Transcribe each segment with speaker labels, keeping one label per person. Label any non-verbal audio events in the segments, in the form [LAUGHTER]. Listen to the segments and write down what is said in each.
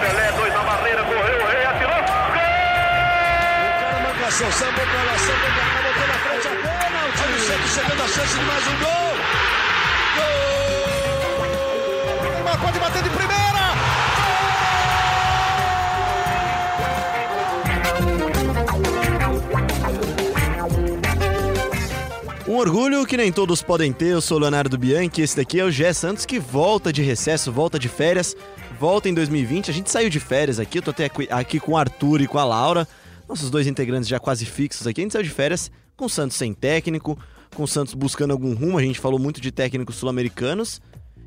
Speaker 1: Pelé, dois na barreira, correu, o rei atirou. Gol!
Speaker 2: O cara marcação, sambou pra lá, sambou botou na frente a bola. O time sempre chegando a chance de mais um. Gol!
Speaker 3: Um orgulho que nem todos podem ter, eu sou Leonardo Bianchi, esse daqui é o Gé Santos que volta de recesso, volta de férias, volta em 2020. A gente saiu de férias aqui, eu tô até aqui- com o Arthur e com a Laura, nossos dois integrantes já quase fixos aqui. A gente saiu de férias com o Santos sem técnico, com o Santos buscando algum rumo, a gente falou muito de técnicos sul-americanos.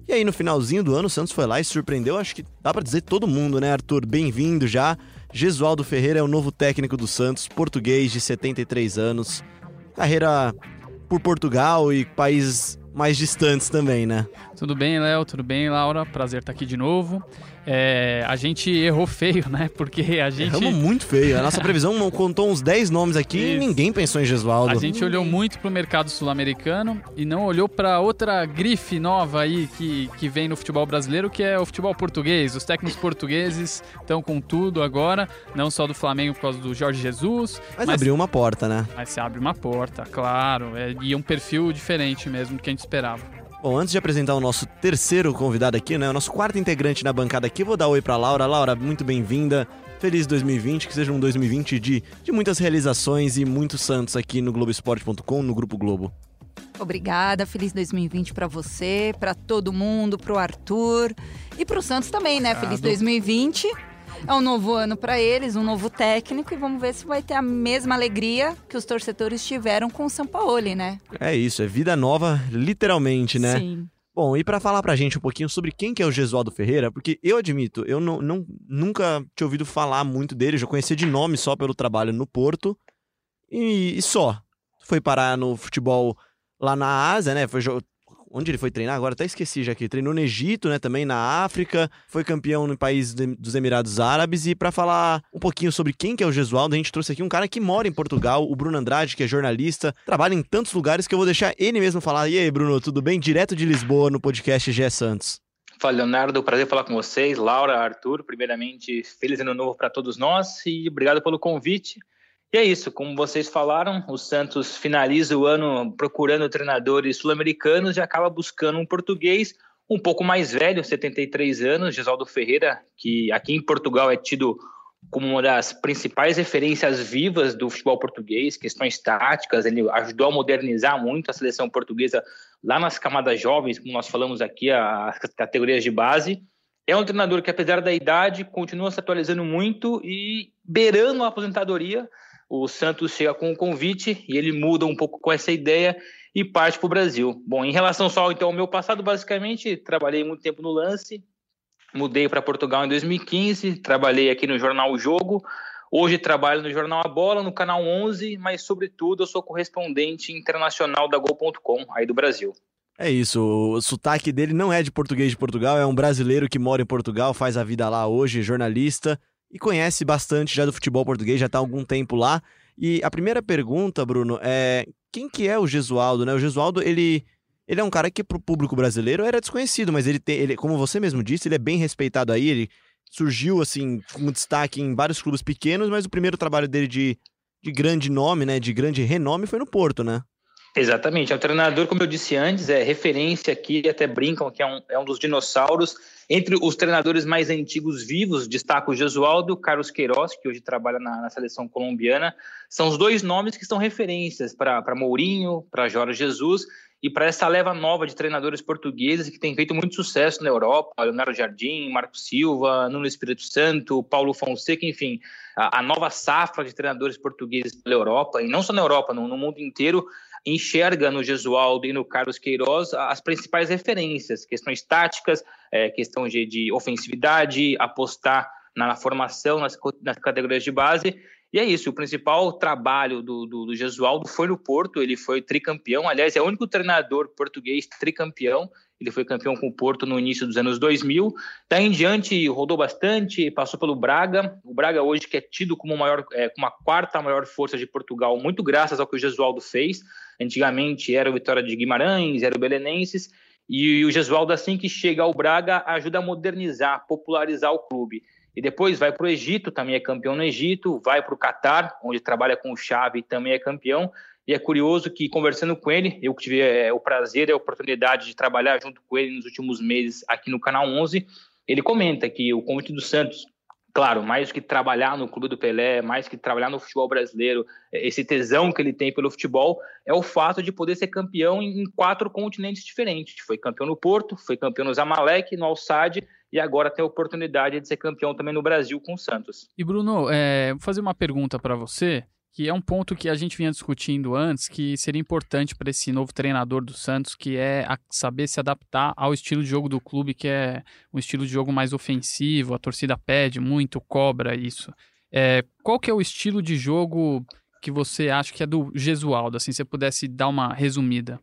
Speaker 3: E aí no finalzinho do ano o Santos foi lá e surpreendeu, acho que dá pra dizer todo mundo, né, Arthur? Bem-vindo já. Gesualdo Ferreira é o novo técnico do Santos, português de 73 anos. Carreira por Portugal e países mais distantes também, né?
Speaker 4: Tudo bem, Léo? Tudo bem, Laura? Prazer estar aqui de novo. É, a gente errou feio, né? Porque a gente.
Speaker 3: Erramos muito feio. A nossa previsão não contou uns 10 nomes aqui e
Speaker 4: Isso.
Speaker 3: ninguém pensou em Gesualdo.
Speaker 4: A gente olhou muito pro mercado sul-americano e não olhou para outra grife nova aí que, que vem no futebol brasileiro, que é o futebol português. Os técnicos portugueses estão com tudo agora, não só do Flamengo por causa do Jorge Jesus,
Speaker 3: Mas, abriu uma porta, né?
Speaker 4: mas se abre uma porta, claro, é, e um perfil diferente mesmo do que a gente esperava.
Speaker 3: Bom, antes de apresentar o nosso terceiro convidado aqui, né? O nosso quarto integrante na bancada aqui, vou dar oi pra Laura. Laura, muito bem-vinda. Feliz 2020, que seja um 2020 de, de muitas realizações e muitos santos aqui no Globoesporte.com, no Grupo Globo.
Speaker 5: Obrigada, feliz 2020 pra você, pra todo mundo, pro Arthur e pro Santos também, né? Feliz 2020. É um novo ano pra eles, um novo técnico e vamos ver se vai ter a mesma alegria que os torcedores tiveram com o Sampaoli, né?
Speaker 3: É isso, é vida nova, literalmente, né?
Speaker 5: Sim.
Speaker 3: Bom, e pra falar pra gente um pouquinho sobre quem que é o Gesualdo Ferreira, porque eu admito, eu não, não- nunca tinha ouvido falar muito dele, já conhecia de nome só pelo trabalho no Porto, e, e só. Foi parar no futebol lá na Ásia, né? Foi Onde ele foi treinar? Agora até esqueci já aqui. Treinou no Egito, né? Também na África. Foi campeão no país de- dos Emirados Árabes. E pra falar um pouquinho sobre quem que é o Gesualdo, a gente trouxe aqui um cara que mora em Portugal, o Bruno Andrade, que é jornalista, trabalha em tantos lugares que eu vou deixar ele mesmo falar. E aí, Bruno, tudo bem? Direto de Lisboa no podcast Gé Santos.
Speaker 6: Fala, Leonardo. Prazer falar com vocês. Laura, Arthur, primeiramente, feliz ano novo para todos nós e obrigado pelo convite. E é isso, como vocês falaram, o Santos finaliza o ano procurando treinadores sul-americanos e acaba buscando um português um pouco mais velho, 73 anos, Gesaldo Ferreira, que aqui em Portugal é tido como uma das principais referências vivas do futebol português, questões táticas, ele ajudou a modernizar muito a seleção portuguesa lá nas camadas jovens, como nós falamos aqui, as categorias de base. É um treinador que, apesar da idade, continua se atualizando muito e beirando a aposentadoria. O Santos chega com o convite e ele muda um pouco com essa ideia e parte para o Brasil. Bom, em relação só então, ao meu passado, basicamente, trabalhei muito tempo no lance, mudei para Portugal em 2015, trabalhei aqui no jornal O Jogo, hoje trabalho no jornal A Bola, no canal 11, mas sobretudo eu sou correspondente internacional da Gol.com, aí do Brasil.
Speaker 3: É isso, o sotaque dele não é de português de Portugal, é um brasileiro que mora em Portugal, faz a vida lá hoje, jornalista, e conhece bastante já do futebol português, já está há algum tempo lá. E a primeira pergunta, Bruno, é quem que é o Gesualdo, né? O Gesualdo, ele, ele é um cara que pro público brasileiro era desconhecido, mas ele tem, ele, como você mesmo disse, ele é bem respeitado aí, ele surgiu assim com destaque em vários clubes pequenos, mas o primeiro trabalho dele de, de grande nome, né, de grande renome foi no Porto, né?
Speaker 6: Exatamente, é um treinador, como eu disse antes, é referência aqui, até brincam que é um, é um dos dinossauros. Entre os treinadores mais antigos vivos, destaco o Gesualdo, Carlos Queiroz, que hoje trabalha na, na seleção colombiana. São os dois nomes que são referências para Mourinho, para Jorge Jesus e para essa leva nova de treinadores portugueses que tem feito muito sucesso na Europa, Leonardo Jardim, Marco Silva, Nuno Espírito Santo, Paulo Fonseca, enfim, a, a nova safra de treinadores portugueses pela Europa, e não só na Europa, no, no mundo inteiro, enxerga no Gesualdo e no Carlos Queiroz as principais referências, questões táticas, é, questão de, de, ofensividade, apostar na, formação, nas, nas, categorias de base. E é isso, o principal trabalho do, do, do Gesualdo foi no Porto, ele foi tricampeão, aliás, é o único treinador português tricampeão, ele foi campeão com o Porto no início dos anos 2000. Daí em diante rodou bastante, passou pelo Braga. O Braga hoje que é tido como, maior, é, como a quarta maior força de Portugal, muito graças ao que o Gesualdo fez. Antigamente era o Vitória de Guimarães, era o Belenenses. E o Gesualdo, assim que chega ao Braga, ajuda a modernizar, popularizar o clube. E depois vai para o Egito, também é campeão no Egito, vai para o Catar, onde trabalha com o Xavi, também é campeão. E é curioso que, conversando com ele, eu tive é, o prazer e a oportunidade de trabalhar junto com ele nos últimos meses aqui no Canal 11, ele comenta que o convite do Santos, claro, mais que trabalhar no Clube do Pelé, mais que trabalhar no futebol brasileiro, é, esse tesão que ele tem pelo futebol, é o fato de poder ser campeão em quatro continentes diferentes. Foi campeão no Porto, foi campeão no Zamalek, no Al-Sadd, e agora tem a oportunidade de ser campeão também no Brasil com o Santos.
Speaker 4: E Bruno, é, vou fazer uma pergunta para você que é um ponto que a gente vinha discutindo antes, que seria importante para esse novo treinador do Santos, que é saber se adaptar ao estilo de jogo do clube, que é um estilo de jogo mais ofensivo, a torcida pede muito, cobra isso. É, qual que é o estilo de jogo que você acha que é do Gesualdo, assim, se você pudesse dar uma resumida?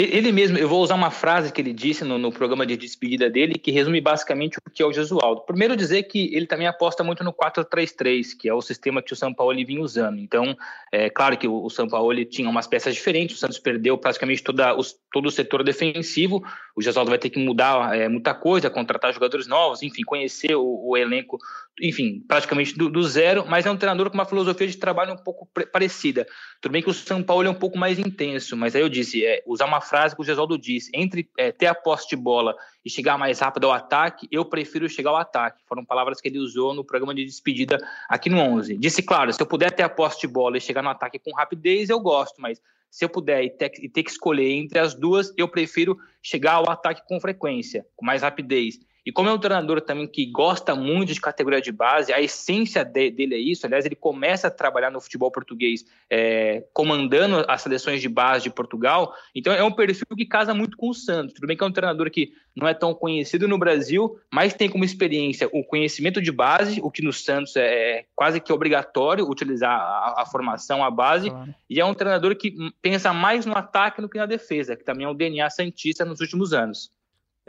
Speaker 6: Ele mesmo, eu vou usar uma frase que ele disse no, no, programa de despedida dele, que resume basicamente o que é o Jesualdo. Primeiro dizer que ele também aposta muito no 4-3-3, que é o sistema que o São Paulo vinha usando. Então, é claro que o, São Paulo tinha umas peças diferentes, o Santos perdeu praticamente toda, os, todo o setor defensivo, o Jesualdo vai ter que mudar é, muita coisa, contratar jogadores novos, enfim, conhecer o, o elenco, enfim, praticamente do, do, zero, mas é um treinador com uma filosofia de trabalho um pouco parecida. Tudo bem que o São Paulo é um pouco mais intenso, mas aí eu disse, é, usar uma frase que o Gesualdo disse: entre é, ter a posse de bola e chegar mais rápido ao ataque, eu prefiro chegar ao ataque. Foram palavras que ele usou no programa de despedida aqui no 11. Disse, claro, se eu puder ter a posse de bola e chegar no ataque com rapidez, eu gosto, mas se eu puder e ter, e ter que escolher entre as duas, eu prefiro chegar ao ataque com frequência, com mais rapidez. E como é um treinador também que gosta muito de categoria de base, a essência de, dele é isso. Aliás, ele começa a trabalhar no futebol português é, comandando as seleções de base de Portugal. Então é um perfil que casa muito com o Santos. Tudo bem que é um treinador que não é tão conhecido no Brasil, mas tem como experiência o conhecimento de base, o que no Santos é quase que obrigatório utilizar a, a formação, a base. Claro. E é um treinador que pensa mais no ataque do que na defesa, que também é o DNA santista nos últimos anos.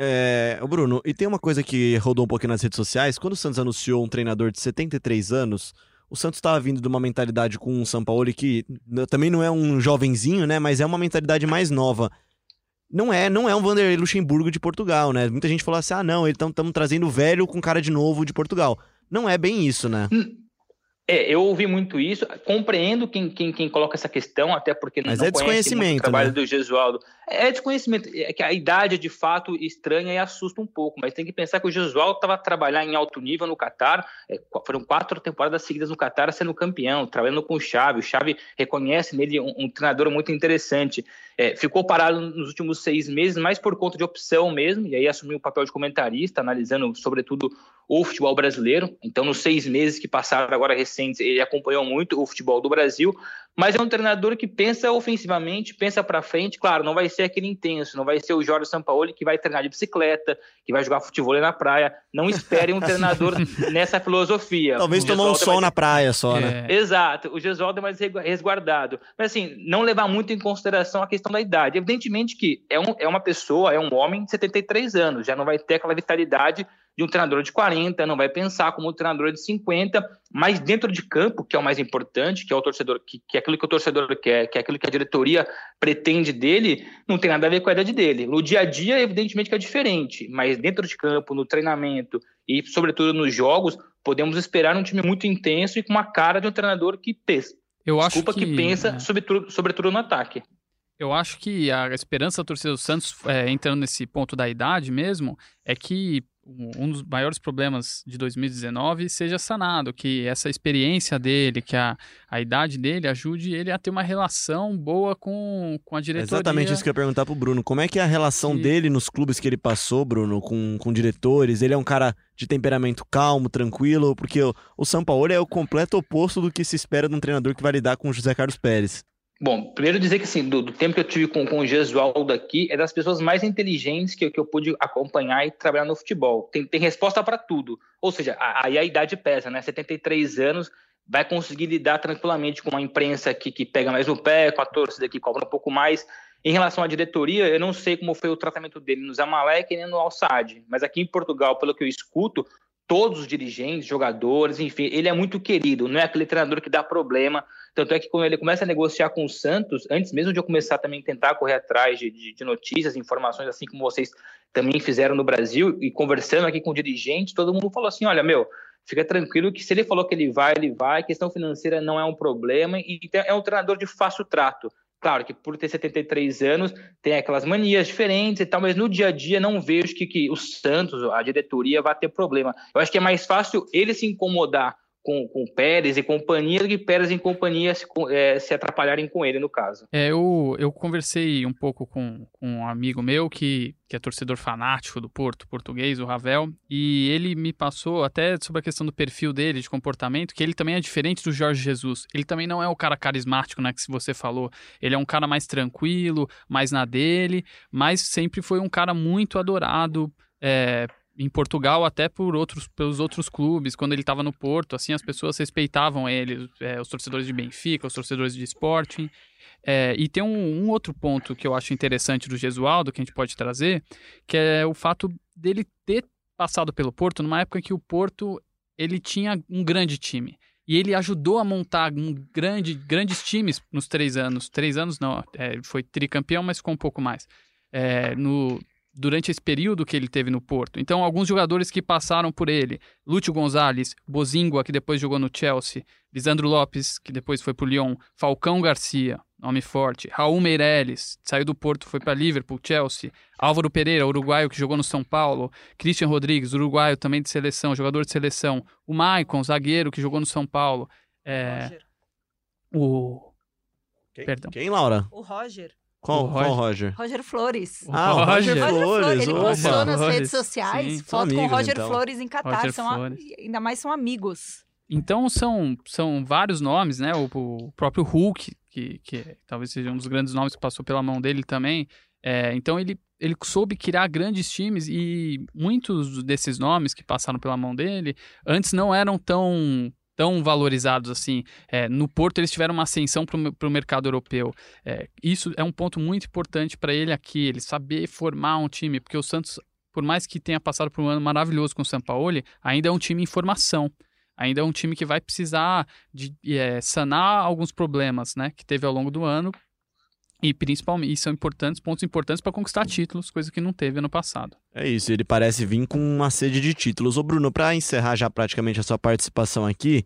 Speaker 3: É, Bruno, e tem uma coisa que rodou um pouquinho nas redes sociais. Quando o Santos anunciou um treinador de 73 anos, o Santos estava vindo de uma mentalidade com o São Paulo que também não é um jovenzinho, né? Mas é uma mentalidade mais nova. Não é, não é um Vanderlei Luxemburgo de Portugal, né? Muita gente falou assim: ah, não, estamos trazendo o velho com cara de novo de Portugal. Não é bem isso, né?
Speaker 6: Hum, é, eu ouvi muito isso, compreendo quem, quem, quem coloca essa questão, até porque
Speaker 3: Mas não é desconhecimento, o
Speaker 6: trabalho
Speaker 3: né?
Speaker 6: do Gesualdo. É desconhecimento, é que a idade é de fato estranha e assusta um pouco, mas tem que pensar que o Gesualdo estava trabalhando em alto nível no Catar, é, foram quatro temporadas seguidas no Catar sendo campeão, trabalhando com o Xavi, o Xavi reconhece nele um, um treinador muito interessante. É, ficou parado nos últimos seis meses, mais por conta de opção mesmo, e aí assumiu o papel de comentarista, analisando sobretudo o futebol brasileiro. Então, nos seis meses que passaram agora recentes, ele acompanhou muito o futebol do Brasil, mas é um treinador que pensa ofensivamente, pensa para frente. Claro, não vai ser aquele intenso, não vai ser o Jorge Sampaoli que vai treinar de bicicleta, que vai jogar futebol na praia. Não espere um [LAUGHS] treinador nessa filosofia.
Speaker 3: Talvez tomar um sol mais... na praia só, né?
Speaker 6: É. Exato, o Gesualdo é mais resguardado. Mas assim, não levar muito em consideração a questão da idade. Evidentemente que é, um, é uma pessoa, é um homem de 73 anos, já não vai ter aquela vitalidade de um treinador de 40, não vai pensar como um treinador de 50, mas dentro de campo, que é o mais importante, que é o torcedor, que, que é aquilo que o torcedor quer, que é aquilo que a diretoria pretende dele, não tem nada a ver com a idade dele. No dia a dia, evidentemente que é diferente, mas dentro de campo, no treinamento e, sobretudo, nos jogos, podemos esperar um time muito intenso e com uma cara de um treinador que pensa.
Speaker 4: Eu acho
Speaker 6: Desculpa,
Speaker 4: que,
Speaker 6: que pensa, é. sobretudo, sobretudo no ataque.
Speaker 4: Eu acho que a esperança da torcida do Santos, é, entrando nesse ponto da idade mesmo, é que um dos maiores problemas de 2019 seja sanado, que essa experiência dele, que a, a idade dele ajude ele a ter uma relação boa com, com a diretoria.
Speaker 3: Exatamente isso que eu ia perguntar pro Bruno. Como é que é a relação dele nos clubes que ele passou, Bruno, com, com diretores? Ele é um cara de temperamento calmo, tranquilo, porque o, o São Paulo é o completo oposto do que se espera de um treinador que vai lidar com o José Carlos Pérez.
Speaker 6: Bom, primeiro dizer que assim, do, do, tempo que eu tive com, com o Gesualdo aqui, é das pessoas mais inteligentes que, que eu pude acompanhar e trabalhar no futebol. Tem, tem resposta para tudo. Ou seja, aí a, a, idade pesa, né? 73 anos, vai conseguir lidar tranquilamente com uma imprensa que, que pega mais no pé, com a torcida que cobra um pouco mais. Em relação à diretoria, eu não sei como foi o tratamento dele no Zamalek nem no Al-Sadd, mas aqui em Portugal, pelo que eu escuto, todos os dirigentes, jogadores, enfim, ele é muito querido, não é aquele treinador que dá problema. Tanto é que quando ele começa a negociar com o Santos, antes mesmo de eu começar também a tentar correr atrás de, de, de notícias, informações, assim como vocês também fizeram no Brasil, e conversando aqui com dirigentes, todo mundo falou assim: olha, meu, fica tranquilo que se ele falou que ele vai, ele vai, questão financeira não é um problema, e é um treinador de fácil trato. Claro que por ter 73 anos tem aquelas manias diferentes e tal, mas no dia a dia não vejo que, que o Santos, a diretoria, vai ter problema. Eu acho que é mais fácil ele se incomodar com, com Pérez e companhia do que Pérez e companhia se, é, se atrapalharem com ele, no caso.
Speaker 4: É, eu, eu conversei um pouco com, com um amigo meu que, que é torcedor fanático do Porto, português, o Ravel, e ele me passou até sobre a questão do perfil dele, de comportamento, que ele também é diferente do Jorge Jesus. Ele também não é o cara carismático, né, que você falou. Ele é um cara mais tranquilo, mais na dele, mas sempre foi um cara muito adorado é, em Portugal até por outros pelos outros clubes quando ele estava no Porto assim as pessoas respeitavam ele é, os torcedores de Benfica os torcedores de Sporting é, e tem um, um, outro ponto que eu acho interessante do Gesualdo que a gente pode trazer que é o fato dele ter passado pelo Porto numa época que o Porto ele tinha um grande time e ele ajudou a montar um grande, grandes times nos três anos. Três anos não, é, foi tricampeão, mas ficou um pouco mais. É, no, durante esse período que ele teve no Porto. Então, alguns jogadores que passaram por ele: Lúcio Gonzalez, Bozingua, que depois jogou no Chelsea, Lisandro Lopes, que depois foi para o Lyon, Falcão Garcia, nome forte, Raul Meireles, saiu do Porto, foi para Liverpool, Chelsea, Álvaro Pereira, uruguaio, que jogou no São Paulo, Christian Rodrigues, uruguaio também de seleção, jogador de seleção, o Maicon, zagueiro, que jogou no São Paulo, é... o...
Speaker 3: Quem?
Speaker 4: Perdão.
Speaker 3: Quem, Laura?
Speaker 5: O Roger.
Speaker 3: Qual,
Speaker 4: O Roger.
Speaker 3: qual Roger?
Speaker 5: Roger Flores.
Speaker 3: Ah, o Roger
Speaker 4: Roger
Speaker 3: Flores.
Speaker 5: Ele
Speaker 3: opa.
Speaker 5: postou nas
Speaker 4: Flores,
Speaker 5: redes sociais
Speaker 4: sim.
Speaker 5: foto
Speaker 3: São
Speaker 5: com o
Speaker 3: amigos,
Speaker 5: Roger
Speaker 3: então.
Speaker 5: Flores em Catar.
Speaker 4: Roger
Speaker 5: São a-
Speaker 4: Flores.
Speaker 5: ainda mais são amigos.
Speaker 4: Então são, são vários nomes, né? O, o próprio Hulk, que, que talvez seja um dos grandes nomes que passou pela mão dele também. É, então ele, ele soube criar grandes times e muitos desses nomes que passaram pela mão dele antes não eram tão tão valorizados assim. É, no Porto eles tiveram uma ascensão para o mercado europeu. É, isso é um ponto muito importante para ele aqui, ele saber formar um time, porque o Santos, por mais que tenha passado por um ano maravilhoso com o Sampaoli, ainda é um time em formação. Ainda é um time que vai precisar de é, sanar alguns problemas, né, que teve ao longo do ano e principalmente e são importantes pontos importantes para conquistar títulos, coisa que não teve ano passado.
Speaker 3: É isso, ele parece vir com uma sede de títulos. Ô Bruno, pra encerrar já praticamente a sua participação aqui,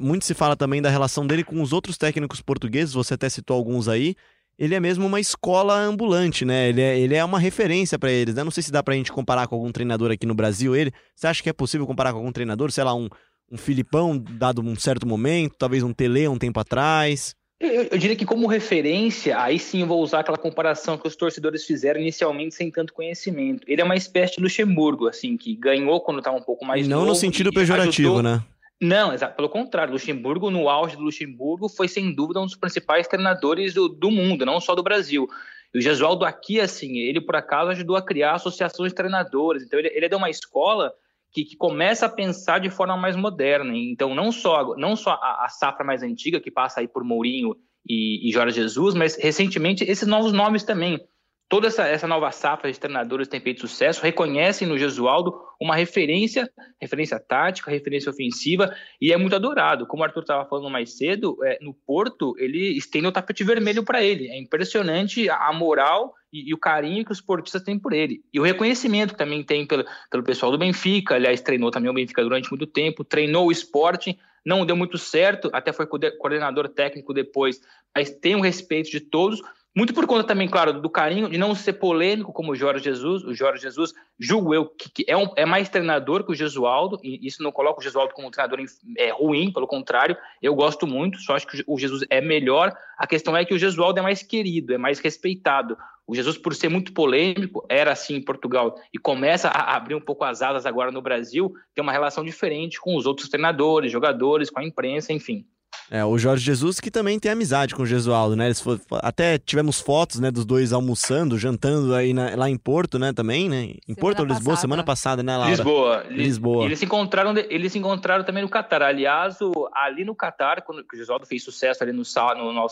Speaker 3: muito se fala também da relação dele com os outros técnicos portugueses, você até citou alguns aí. Ele é mesmo uma escola ambulante, né? Ele é, ele é uma referência pra eles, né? Não sei se dá pra gente comparar com algum treinador aqui no Brasil, ele. Você acha que é possível comparar com algum treinador? Sei lá, um, um Filipão, dado um certo momento, talvez um Tele um tempo atrás.
Speaker 6: Eu, eu diria que como referência, aí sim eu vou usar aquela comparação que os torcedores fizeram inicialmente sem tanto conhecimento. Ele é uma espécie de Luxemburgo, assim, que ganhou quando estava um pouco mais
Speaker 3: não
Speaker 6: novo
Speaker 3: no sentido pejorativo,
Speaker 6: ajudou-
Speaker 3: né?
Speaker 6: Não, exato. Pelo contrário, Luxemburgo, no auge do Luxemburgo, foi sem dúvida um dos principais treinadores do, do mundo, não só do Brasil. E o Gesualdo aqui, assim, ele por acaso ajudou a criar associações de treinadores. Então ele, ele é de uma escola que, que começa a pensar de forma mais moderna. Então não só, não só a, a safra mais antiga, que passa aí por Mourinho e, e Jorge Jesus, mas recentemente esses novos nomes também. Toda essa, essa nova safra de treinadores tem feito sucesso, reconhecem no Gesualdo uma referência, referência tática, referência ofensiva, e é muito adorado. Como o Arthur estava falando mais cedo, é, no Porto, ele estende o tapete vermelho para ele. É impressionante a, a moral e, e o carinho que os portistas têm por ele. E o reconhecimento que também tem pelo, pelo pessoal do Benfica, aliás, treinou também o Benfica durante muito tempo, treinou o esporte, não deu muito certo, até foi coorde- coordenador técnico depois, mas tem o respeito de todos, muito por conta também, claro, do carinho de não ser polêmico como o Jorge Jesus. O Jorge Jesus, julgo eu, que, que é, um, é mais treinador que o Gesualdo, e isso não coloca o Gesualdo como um treinador é, ruim, pelo contrário, eu gosto muito, só acho que o Jesus é melhor. A questão é que o Gesualdo é mais querido, é mais respeitado. O Jesus, por ser muito polêmico, era assim em Portugal e começa a abrir um pouco as asas agora no Brasil, tem uma relação diferente com os outros treinadores, jogadores, com a imprensa, enfim.
Speaker 3: É, o Jorge Jesus que também tem amizade com o Gesualdo, né? Eles for, até tivemos fotos, né, dos dois almoçando, jantando aí na, lá em Porto, né, também, né? Em
Speaker 5: Semana
Speaker 3: Porto ou Lisboa,
Speaker 5: passada.
Speaker 3: semana passada, né, Laura?
Speaker 6: Lisboa. Li-
Speaker 3: Lisboa.
Speaker 6: Eles se encontraram, eles se encontraram também no Catar. Aliás, o- ali no Catar, quando o Gesualdo fez sucesso ali no, no, no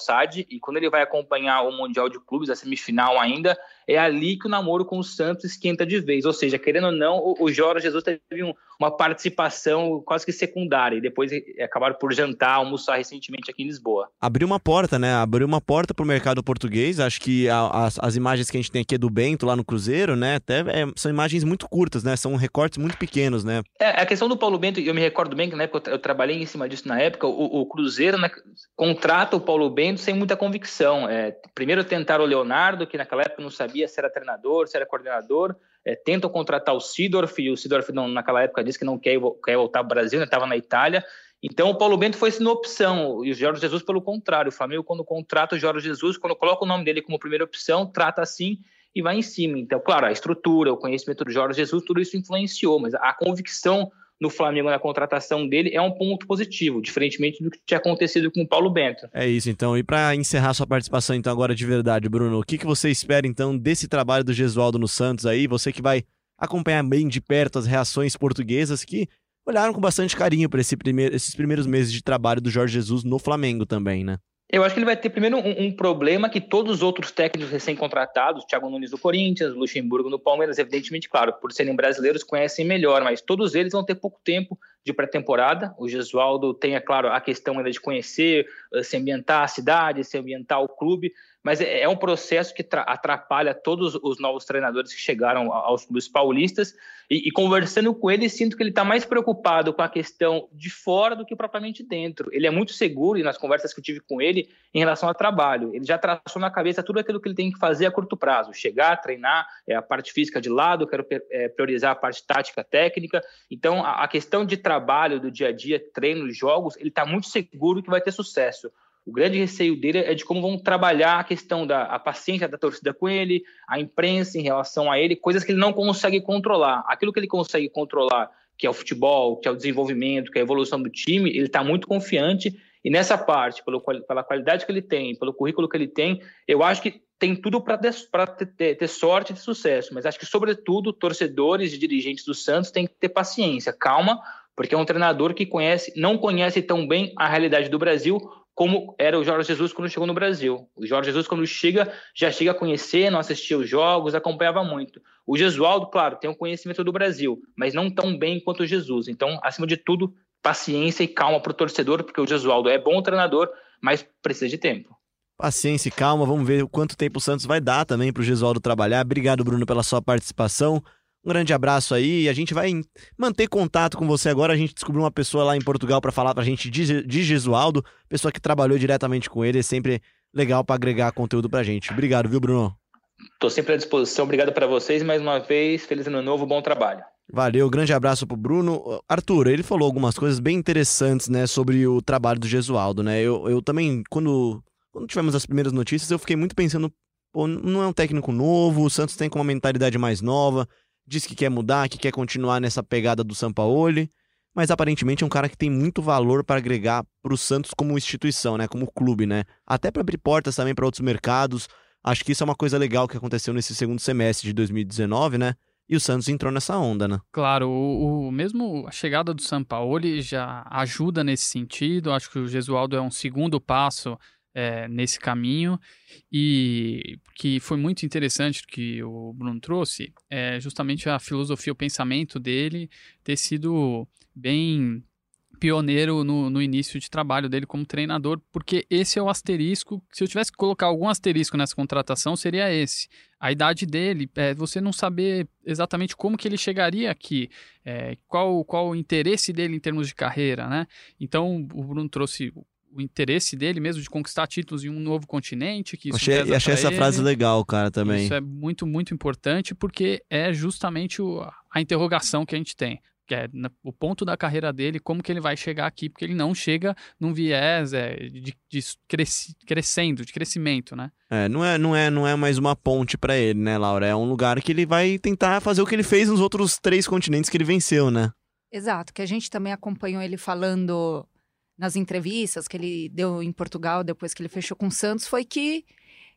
Speaker 6: e quando ele vai acompanhar o Mundial de Clubes, a semifinal ainda, é ali que o namoro com o Santos esquenta de vez. Ou seja, querendo ou não, o, o Jorge Jesus teve um- uma participação quase que secundária, e depois eh, acabaram por jantar, almoçar recentemente aqui em Lisboa.
Speaker 3: Abriu uma porta, né? Abriu uma porta pro mercado português. Acho que a- as, as imagens que a gente tem aqui é do Bento lá no Cruzeiro, né? Até é, são imagens muito curtas, né? São recortes muito pequenos, né?
Speaker 6: É, a questão do Paulo Bento, eu me recordo bem que na época eu trabalhei em cima disso na época, o, o Cruzeiro né, contrata o Paulo Bento sem muita convicção. É, primeiro tentaram o Leonardo, que naquela época não sabia se era treinador, se era coordenador, é, tentam contratar o Sidorf, e o Sidorf não, naquela época disse que não quer, quer voltar ao Brasil, estava na Itália. Então o Paulo Bento foi sendo opção, e o Jorge Jesus pelo contrário. O Flamengo, quando contrata o Jorge Jesus, quando coloca o nome dele como primeira opção, trata assim e vai em cima. Então, claro, a estrutura, o conhecimento do Jorge Jesus, tudo isso influenciou, mas a convicção no Flamengo na contratação dele é um ponto positivo, diferentemente do que tinha acontecido com o Paulo Bento.
Speaker 3: É isso, então. E para encerrar sua participação, então, agora de verdade, Bruno, o que, que você espera, então, desse trabalho do Gesualdo no Santos aí? Você que vai acompanhar bem de perto as reações portuguesas que olharam com bastante carinho para esse esses primeiros meses de trabalho do Jorge Jesus no Flamengo também, né?
Speaker 6: Eu acho que ele vai ter primeiro um, um problema que todos os outros técnicos recém-contratados, Thiago Nunes do Corinthians, Luxemburgo no Palmeiras, evidentemente, claro, por serem brasileiros, conhecem melhor, mas todos eles vão ter pouco tempo de pré-temporada. O Gesualdo tem, é claro, a questão ainda de conhecer, eh, se ambientar a cidade, se ambientar o clube, mas é é um processo que tra- atrapalha todos os novos treinadores que chegaram aos clubes paulistas. E, e conversando com ele, sinto que ele está mais preocupado com a questão de fora do que propriamente dentro. Ele é muito seguro, e nas conversas que eu tive com ele, em relação ao trabalho. Ele já traçou na cabeça tudo aquilo que ele tem que fazer a curto prazo: chegar, treinar, é, a parte física de lado, quero é, priorizar a parte tática, técnica. Então, a, a questão de trabalho, do dia a dia, treinos, jogos, ele está muito seguro que vai ter sucesso. O grande receio dele é de como vão trabalhar a questão da a paciência da torcida com ele, a imprensa em relação a ele, coisas que ele não consegue controlar. Aquilo que ele consegue controlar, que é o futebol, que é o desenvolvimento, que é a evolução do time, ele está muito confiante. E nessa parte, pelo, pela qualidade que ele tem, pelo currículo que ele tem, eu acho que tem tudo para ter, ter, ter sorte e sucesso. Mas acho que, sobretudo, torcedores e dirigentes do Santos têm que ter paciência, calma, porque é um treinador que conhece, não conhece tão bem a realidade do Brasil como era o Jorge Jesus quando chegou no Brasil. O Jorge Jesus, quando chega, já chega a conhecer, não assistia os jogos, acompanhava muito. O Gesualdo, claro, tem um conhecimento do Brasil, mas não tão bem quanto o Jesus. Então, acima de tudo, paciência e calma para o torcedor, porque o Gesualdo é bom treinador, mas precisa de tempo.
Speaker 3: Paciência e calma, vamos ver quanto tempo o Santos vai dar também pro Gesualdo trabalhar. Obrigado, Bruno, pela sua participação. Um grande abraço aí. A gente vai manter contato com você agora. A gente descobriu uma pessoa lá em Portugal para falar pra gente de, de Gesualdo, pessoa que trabalhou diretamente com ele. É sempre legal para agregar conteúdo pra gente. Obrigado, viu, Bruno?
Speaker 6: Estou sempre à disposição. Obrigado para vocês mais uma vez. Feliz ano novo, bom trabalho.
Speaker 3: Valeu, grande abraço pro Bruno. Arthur, ele falou algumas coisas bem interessantes, né, sobre o trabalho do Gesualdo, né? Eu, eu também, quando, quando tivemos as primeiras notícias, eu fiquei muito pensando, pô, não é um técnico novo, o Santos tem com uma mentalidade mais nova, diz que quer mudar, que quer continuar nessa pegada do Sampaoli, mas aparentemente é um cara que tem muito valor para agregar pro Santos como instituição, né, como clube, né? Até para abrir portas também para outros mercados. Acho que isso é uma coisa legal que aconteceu nesse segundo semestre de 2019, né? E o Santos entrou nessa onda, né?
Speaker 4: Claro, o, o- mesmo a chegada do Sampaoli já ajuda nesse sentido. Acho que o Gesualdo é um segundo passo é, nesse caminho e que foi muito interessante que o Bruno trouxe é justamente a filosofia, o pensamento dele ter sido bem pioneiro no, no início de trabalho dele como treinador, porque esse é o asterisco. Se eu tivesse que colocar algum asterisco nessa contratação, seria esse. A idade dele, é você não saber exatamente como que ele chegaria aqui, é, qual, qual o interesse dele em termos de carreira, né? Então, o Bruno trouxe o- interesse dele mesmo de conquistar títulos em um novo continente, que isso
Speaker 3: achei achei essa
Speaker 4: ele.
Speaker 3: frase legal, cara, também.
Speaker 4: Isso é muito, muito importante porque é justamente o- a interrogação que a gente tem. Que é na- o ponto da carreira dele, como que ele vai chegar aqui, porque ele não chega num viés é, de, de cresci- crescendo, de crescimento, né?
Speaker 3: É, não é, não é, não é mais uma ponte pra ele, né, Laura? É um lugar que ele vai tentar fazer o que ele fez nos outros três continentes que ele venceu, né?
Speaker 5: Exato, que a gente também acompanhou ele falando nas entrevistas que ele deu em Portugal depois que ele fechou com o Santos foi que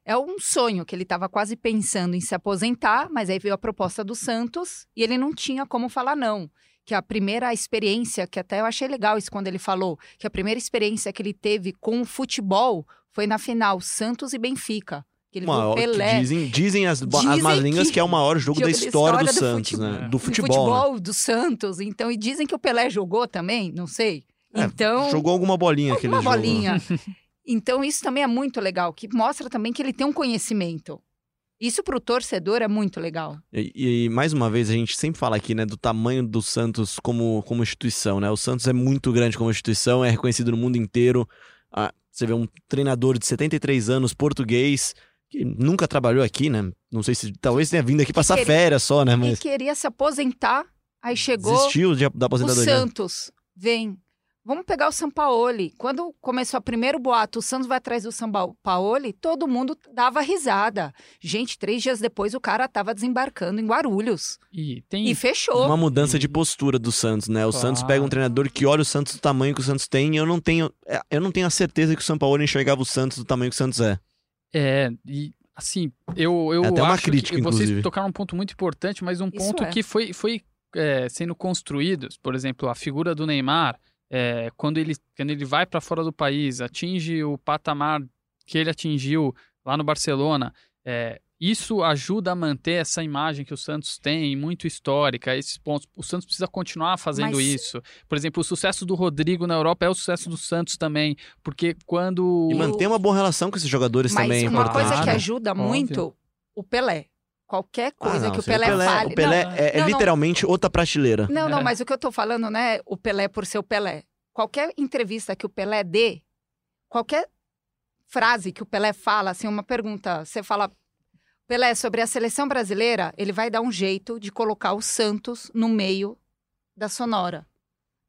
Speaker 5: é um sonho que ele estava quase pensando em se aposentar, mas aí veio a proposta do Santos e ele não tinha como falar não. Que a primeira experiência, que até eu achei legal isso quando ele falou, que a primeira experiência que ele teve com o futebol foi na final Santos e Benfica. Que ele
Speaker 3: Maior,
Speaker 5: Pelé.
Speaker 3: dizem, dizem as, as más línguas
Speaker 5: que-
Speaker 3: que é o maior jogo, da história, do,
Speaker 5: do
Speaker 3: Santos,
Speaker 5: fute-
Speaker 3: né?
Speaker 4: É.
Speaker 3: Do futebol. né?
Speaker 5: do Santos. Então, e dizem que o Pelé jogou também, não sei.
Speaker 3: É,
Speaker 5: Então,
Speaker 3: Jogou alguma bolinha aquele
Speaker 5: uma
Speaker 3: jogo.
Speaker 5: bolinha. então, isso também é muito legal, que mostra também que ele tem um conhecimento. Isso pro torcedor é muito legal.
Speaker 3: E, e, mais uma vez, a gente sempre fala aqui, né, do tamanho do Santos como, como instituição, né? O Santos é muito grande como instituição, é reconhecido no mundo inteiro. Ah, você vê um treinador de 73 anos, português, que nunca trabalhou aqui, né? Não sei se talvez tenha vindo aqui passar
Speaker 5: queria-
Speaker 3: férias só, né?
Speaker 5: E
Speaker 3: Mas
Speaker 5: queria se aposentar, aí chegou
Speaker 3: desistiu de, da
Speaker 5: o
Speaker 3: aposentadoria.
Speaker 5: Santos. Vem. Vamos pegar o Sampaoli. Quando começou o primeiro boato, o Santos vai atrás do Sampaoli, todo mundo dava risada. Gente, três dias depois o cara tava desembarcando em Guarulhos.
Speaker 4: E tem
Speaker 5: E fechou.
Speaker 3: Uma mudança de postura do Santos, né? O
Speaker 4: Claro.
Speaker 3: Santos pega um treinador que olha o Santos do tamanho que o Santos tem e eu não tenho, é, eu não tenho a certeza que o São Paulo enxergava o Santos do tamanho que o Santos é.
Speaker 4: É, e assim, eu, eu
Speaker 3: É até uma
Speaker 4: acho
Speaker 3: crítica,
Speaker 4: que vocês
Speaker 3: inclusive.
Speaker 4: tocaram um ponto muito importante, mas um
Speaker 5: Isso
Speaker 4: ponto
Speaker 5: é.
Speaker 4: que foi, foi é, sendo construído, por exemplo, a figura do Neymar, é, quando, ele, quando ele vai para fora do país, atinge o patamar que ele atingiu lá no Barcelona, é, isso ajuda a manter essa imagem que o Santos tem, muito histórica, esses pontos. O Santos precisa continuar fazendo
Speaker 5: Mas-
Speaker 4: isso. Por exemplo, o sucesso do Rodrigo na Europa é o sucesso do Santos também, porque quando...
Speaker 3: E manter uma boa relação com esses jogadores
Speaker 5: Mas
Speaker 3: também é
Speaker 5: uma
Speaker 3: importante.
Speaker 5: coisa que
Speaker 3: né?
Speaker 5: ajuda
Speaker 4: Óbvio.
Speaker 5: muito, o Pelé. Qualquer
Speaker 3: Ah,
Speaker 5: coisa
Speaker 3: não,
Speaker 5: que o
Speaker 3: sim,
Speaker 5: Pelé, fale.
Speaker 3: O Pelé
Speaker 4: Não,
Speaker 3: é, é
Speaker 5: não, não.
Speaker 3: literalmente outra prateleira.
Speaker 5: Não, não,
Speaker 4: É.
Speaker 5: mas o que eu tô falando não é o Pelé por ser o Pelé. Qualquer entrevista que o Pelé dê, qualquer frase que o Pelé fala, assim, uma pergunta, você fala, Pelé, sobre a seleção brasileira, ele vai dar um jeito de colocar o Santos no meio da sonora,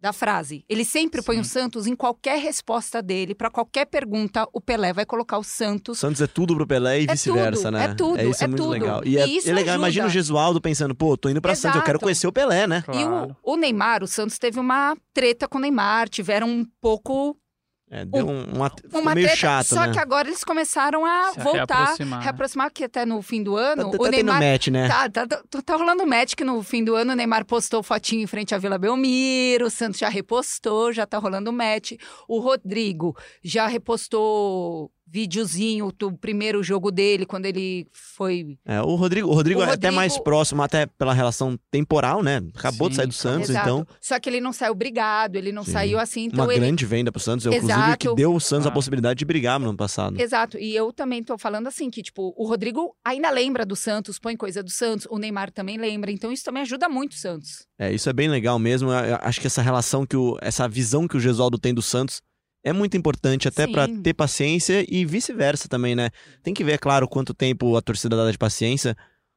Speaker 5: da frase. Ele sempre põe o
Speaker 4: Sim.
Speaker 5: Santos em qualquer resposta dele, para qualquer pergunta, o Pelé vai colocar o Santos.
Speaker 3: Santos é tudo pro Pelé e
Speaker 5: É
Speaker 3: vice-versa, né?
Speaker 5: é tudo,
Speaker 3: isso é,
Speaker 5: é
Speaker 3: muito
Speaker 5: tudo.
Speaker 3: legal. E, é,
Speaker 5: E isso
Speaker 3: é legal,
Speaker 5: ajuda.
Speaker 3: imagina o Gesualdo pensando, pô, tô indo pra Santos, eu quero conhecer o Pelé, né?
Speaker 5: E
Speaker 4: Claro.
Speaker 5: o, o Neymar, o Santos teve uma treta com o Neymar, tiveram um pouco
Speaker 3: É, deu um, uma, ficou
Speaker 5: uma
Speaker 3: meio
Speaker 5: treta,
Speaker 3: chato,
Speaker 5: só
Speaker 3: né?
Speaker 5: que agora eles começaram a
Speaker 4: Se
Speaker 5: voltar,
Speaker 4: reaproximar,
Speaker 5: reaproximar, que até no fim do
Speaker 3: Tá,
Speaker 5: ano,
Speaker 3: tá,
Speaker 5: o
Speaker 3: tá
Speaker 5: Neymar
Speaker 3: match, né?
Speaker 5: Tá, tá, tá, tá rolando match que no fim do ano o Neymar postou fotinho em frente à Vila Belmiro, o Santos já repostou, já tá rolando match. O Rodrigo já repostou videozinho do primeiro jogo dele, quando ele foi.
Speaker 3: É, o Rodrigo, o Rodrigo
Speaker 5: O
Speaker 3: é até mais
Speaker 5: Rodrigo-
Speaker 3: próximo, até pela relação temporal, né? Acabou de
Speaker 4: Sim,
Speaker 3: sair do Santos,
Speaker 5: Exato.
Speaker 3: então
Speaker 5: Só que ele não saiu brigado, ele não
Speaker 3: Sim.
Speaker 5: saiu assim, então
Speaker 3: uma
Speaker 5: ele.
Speaker 3: grande venda pro Santos. Inclusive, que deu o Santos a
Speaker 4: Ah.
Speaker 3: possibilidade de brigar no ano passado.
Speaker 5: Exato, e eu também tô falando assim, que, tipo, o Rodrigo ainda lembra do Santos, põe coisa do Santos, o Neymar também lembra, então isso também ajuda muito o Santos.
Speaker 3: É, isso é bem legal mesmo. Eu acho que essa relação que o, essa visão que o Gesualdo tem do Santos é muito importante até pra ter paciência e vice-versa também, né? Tem que ver, é claro, quanto tempo a torcida dá de paciência.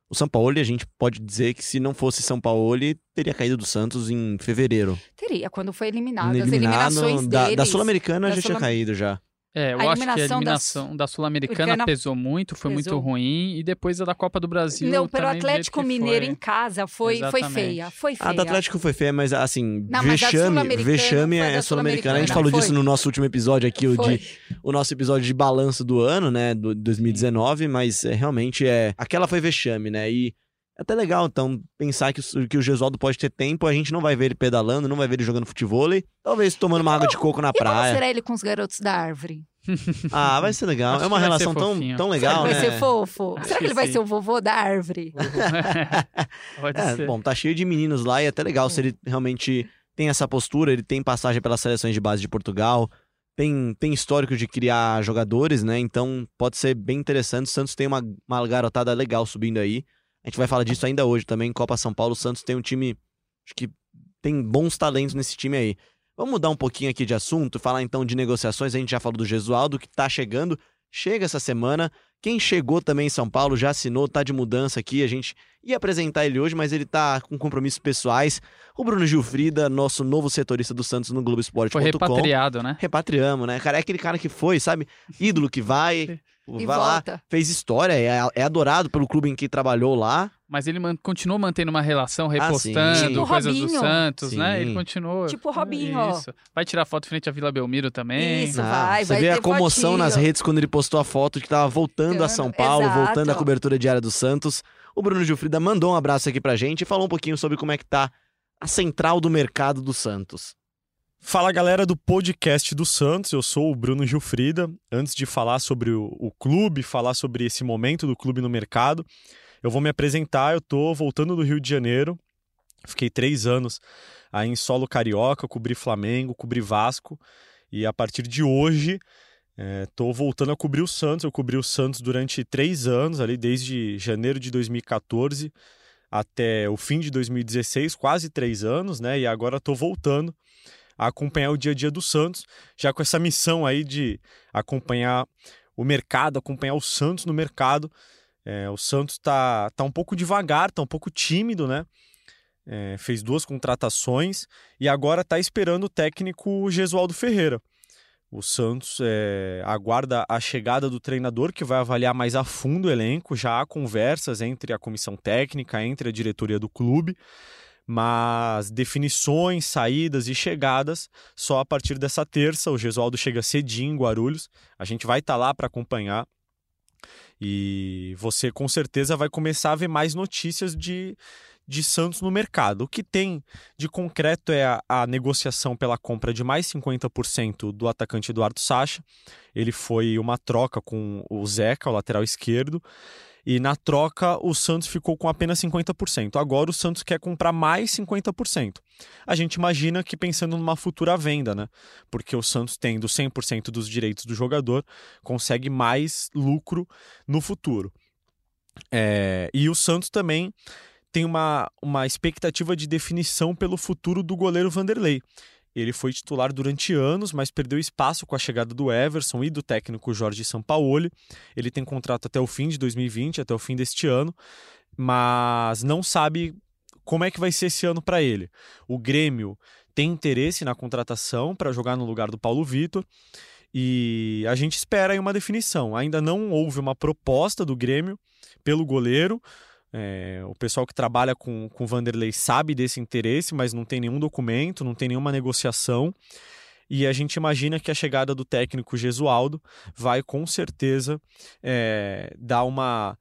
Speaker 3: O São Paulo, a gente pode dizer que se não fosse São Paulo, teria caído do Santos em fevereiro.
Speaker 5: Teria, quando foi eliminado, as
Speaker 3: Eliminado
Speaker 5: eliminações
Speaker 3: da,
Speaker 5: deles.
Speaker 3: da Sul-Americana já tinha
Speaker 5: Sul-
Speaker 3: caído já.
Speaker 4: É, eu
Speaker 5: A
Speaker 4: acho que a
Speaker 5: eliminação da
Speaker 4: da Sul-Americana pesou muito, foi muito
Speaker 5: pesou.
Speaker 4: ruim, e depois a da Copa do Brasil.
Speaker 5: Não, pelo Atlético Mineiro
Speaker 4: foi.
Speaker 5: em casa foi, foi feia. Foi feia.
Speaker 3: A do Atlético foi feia, mas assim,
Speaker 5: Não, mas a
Speaker 3: vexame,
Speaker 5: Sul-Americana
Speaker 3: vexame é Sul-Americana. A gente falou
Speaker 5: foi.
Speaker 3: disso no nosso último episódio aqui, o, de, o nosso episódio de balanço do ano, né, do 2019, mas é, realmente é, aquela foi vexame, né, e é até legal, então, pensar que, o- que o Gesualdo pode ter tempo, a gente não vai ver ele pedalando, não vai ver ele jogando futebol, talvez tomando uma água de coco na
Speaker 5: E
Speaker 3: praia.
Speaker 5: será ele com os garotos da árvore? [LAUGHS]
Speaker 3: Ah, vai ser legal,
Speaker 4: Acho
Speaker 3: é uma relação tão, tão
Speaker 5: Será
Speaker 3: legal,
Speaker 5: que
Speaker 3: né.
Speaker 5: vai ser fofo?
Speaker 4: Acho
Speaker 5: será que
Speaker 4: que
Speaker 5: ele vai
Speaker 4: sim.
Speaker 5: ser o vovô da árvore? [LAUGHS] [LAUGHS]
Speaker 4: Pode
Speaker 3: É,
Speaker 4: ser.
Speaker 3: bom, tá cheio de meninos lá e é até legal se ele realmente tem essa postura, ele tem passagem pelas seleções de base de Portugal, tem, tem histórico de criar jogadores, né? Então pode ser bem interessante. O Santos tem uma, uma garotada legal subindo aí. A gente vai falar disso ainda hoje também, Copa São Paulo. Santos tem um time, acho que tem bons talentos nesse time aí. Vamos mudar um pouquinho aqui de assunto, falar então de negociações. A gente já falou do Gesualdo, que tá chegando, chega essa semana. Quem chegou também em São Paulo já assinou, tá de mudança aqui. A gente Ia apresentar ele hoje, mas ele tá com compromissos pessoais. O Bruno Gilfrida, nosso novo setorista do Santos no Globoesporte.com.
Speaker 4: Foi repatriado, né?
Speaker 3: Repatriamos, né? Cara, é aquele cara que foi, sabe? Ídolo que vai,
Speaker 5: E
Speaker 3: vai lá,
Speaker 5: volta.
Speaker 3: fez história, é, é adorado pelo clube em que trabalhou lá.
Speaker 4: Mas ele man- continuou mantendo uma relação,
Speaker 3: Ah,
Speaker 4: repostando
Speaker 5: Tipo
Speaker 4: coisas do
Speaker 5: Robinho.
Speaker 4: Sim. né? Ele continuou.
Speaker 5: Tipo o Robinho, ó.
Speaker 4: Isso. Vai tirar foto frente à Vila Belmiro também.
Speaker 5: Isso.
Speaker 3: Ah,
Speaker 5: vai,
Speaker 3: você
Speaker 5: vai
Speaker 3: vê a
Speaker 5: ter
Speaker 3: comoção nas redes quando ele postou a foto de que tava voltando a São Paulo,
Speaker 5: Exato.
Speaker 3: voltando à cobertura diária do Santos. O Bruno Gilfrida mandou um abraço aqui pra gente e falou um pouquinho sobre como é que tá a central do mercado do Santos.
Speaker 7: Fala galera do podcast do Santos, eu sou o Bruno Gilfrida. Antes de falar sobre o, o clube, falar sobre esse momento do clube no mercado, eu vou me apresentar. Eu tô voltando do Rio de Janeiro, fiquei três anos aí em solo carioca, cobri Flamengo, cobri Vasco, e a partir de hoje estou voltando a cobrir o Santos. Eu cobri o Santos durante três anos, ali desde janeiro de 2014 até o fim de 2016, quase três anos, né? E agora estou voltando a acompanhar o dia a dia do Santos, já com essa missão aí de acompanhar o mercado, acompanhar o Santos no mercado. É, o Santos tá, tá um pouco devagar, tá um pouco tímido, né? É, fez duas contratações e agora tá esperando o técnico Gesualdo Ferreira. O Santos é, aguarda a chegada do treinador que vai avaliar mais a fundo o elenco. Já há conversas entre a comissão técnica, entre a diretoria do clube, mas definições, saídas e chegadas só a partir dessa terça. O Gesualdo chega cedinho em Guarulhos. A gente vai estar lá para acompanhar. E você com certeza vai começar a ver mais notícias de, de Santos no mercado. O que tem de concreto é a, a negociação pela compra de mais 50% do atacante Eduardo Sacha. Ele foi uma troca com o Zeca, o lateral esquerdo. E na troca, o Santos ficou com apenas 50%. Agora o Santos quer comprar mais 50%. A gente imagina que pensando numa futura venda, né? Porque o Santos, tendo 100% dos direitos do jogador, consegue mais lucro no futuro. É, e o Santos também tem uma, uma expectativa de definição pelo futuro do goleiro Vanderlei. Ele foi titular durante anos, mas perdeu espaço com a chegada do Everson e do técnico Jorge Sampaoli. Ele tem contrato até o fim de 2020, até o fim deste ano, mas não sabe como é que vai ser esse ano para ele. O Grêmio tem interesse na contratação para jogar no lugar do Paulo Vitor e a gente espera aí uma definição. Ainda não houve uma proposta do Grêmio pelo goleiro. É, o pessoal que trabalha com, com Vanderlei sabe desse interesse, mas não tem nenhum documento, não tem nenhuma negociação. E a gente imagina que a chegada do técnico Gesualdo vai com certeza é, dar uma,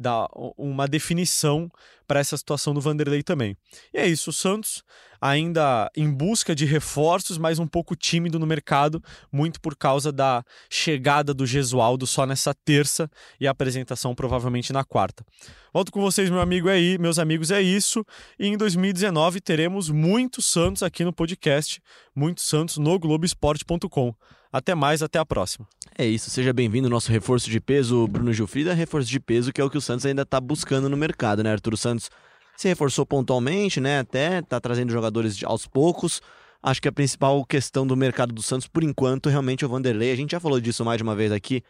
Speaker 7: dar uma definição para essa situação do Vanderlei também. E é isso, o Santos ainda em busca de reforços, mas um pouco tímido no mercado, muito por causa da chegada do Gesualdo só nessa terça e a apresentação provavelmente na quarta. Volto com vocês, meu amigo, é aí, meus amigos, é isso. E em 2019 teremos muitos Santos aqui no podcast, muitos Santos no Globoesporte.com. Até mais, até a próxima.
Speaker 3: É isso, seja bem-vindo ao nosso reforço de peso, Bruno Gilfrida. Reforço de peso que é o que o Santos ainda tá buscando no mercado, né? Arthur Santos se reforçou pontualmente, né? Até tá trazendo jogadores de- aos poucos. Acho que a principal questão do mercado do Santos, por enquanto, realmente é o Vanderlei. A gente já falou disso mais de uma vez aqui.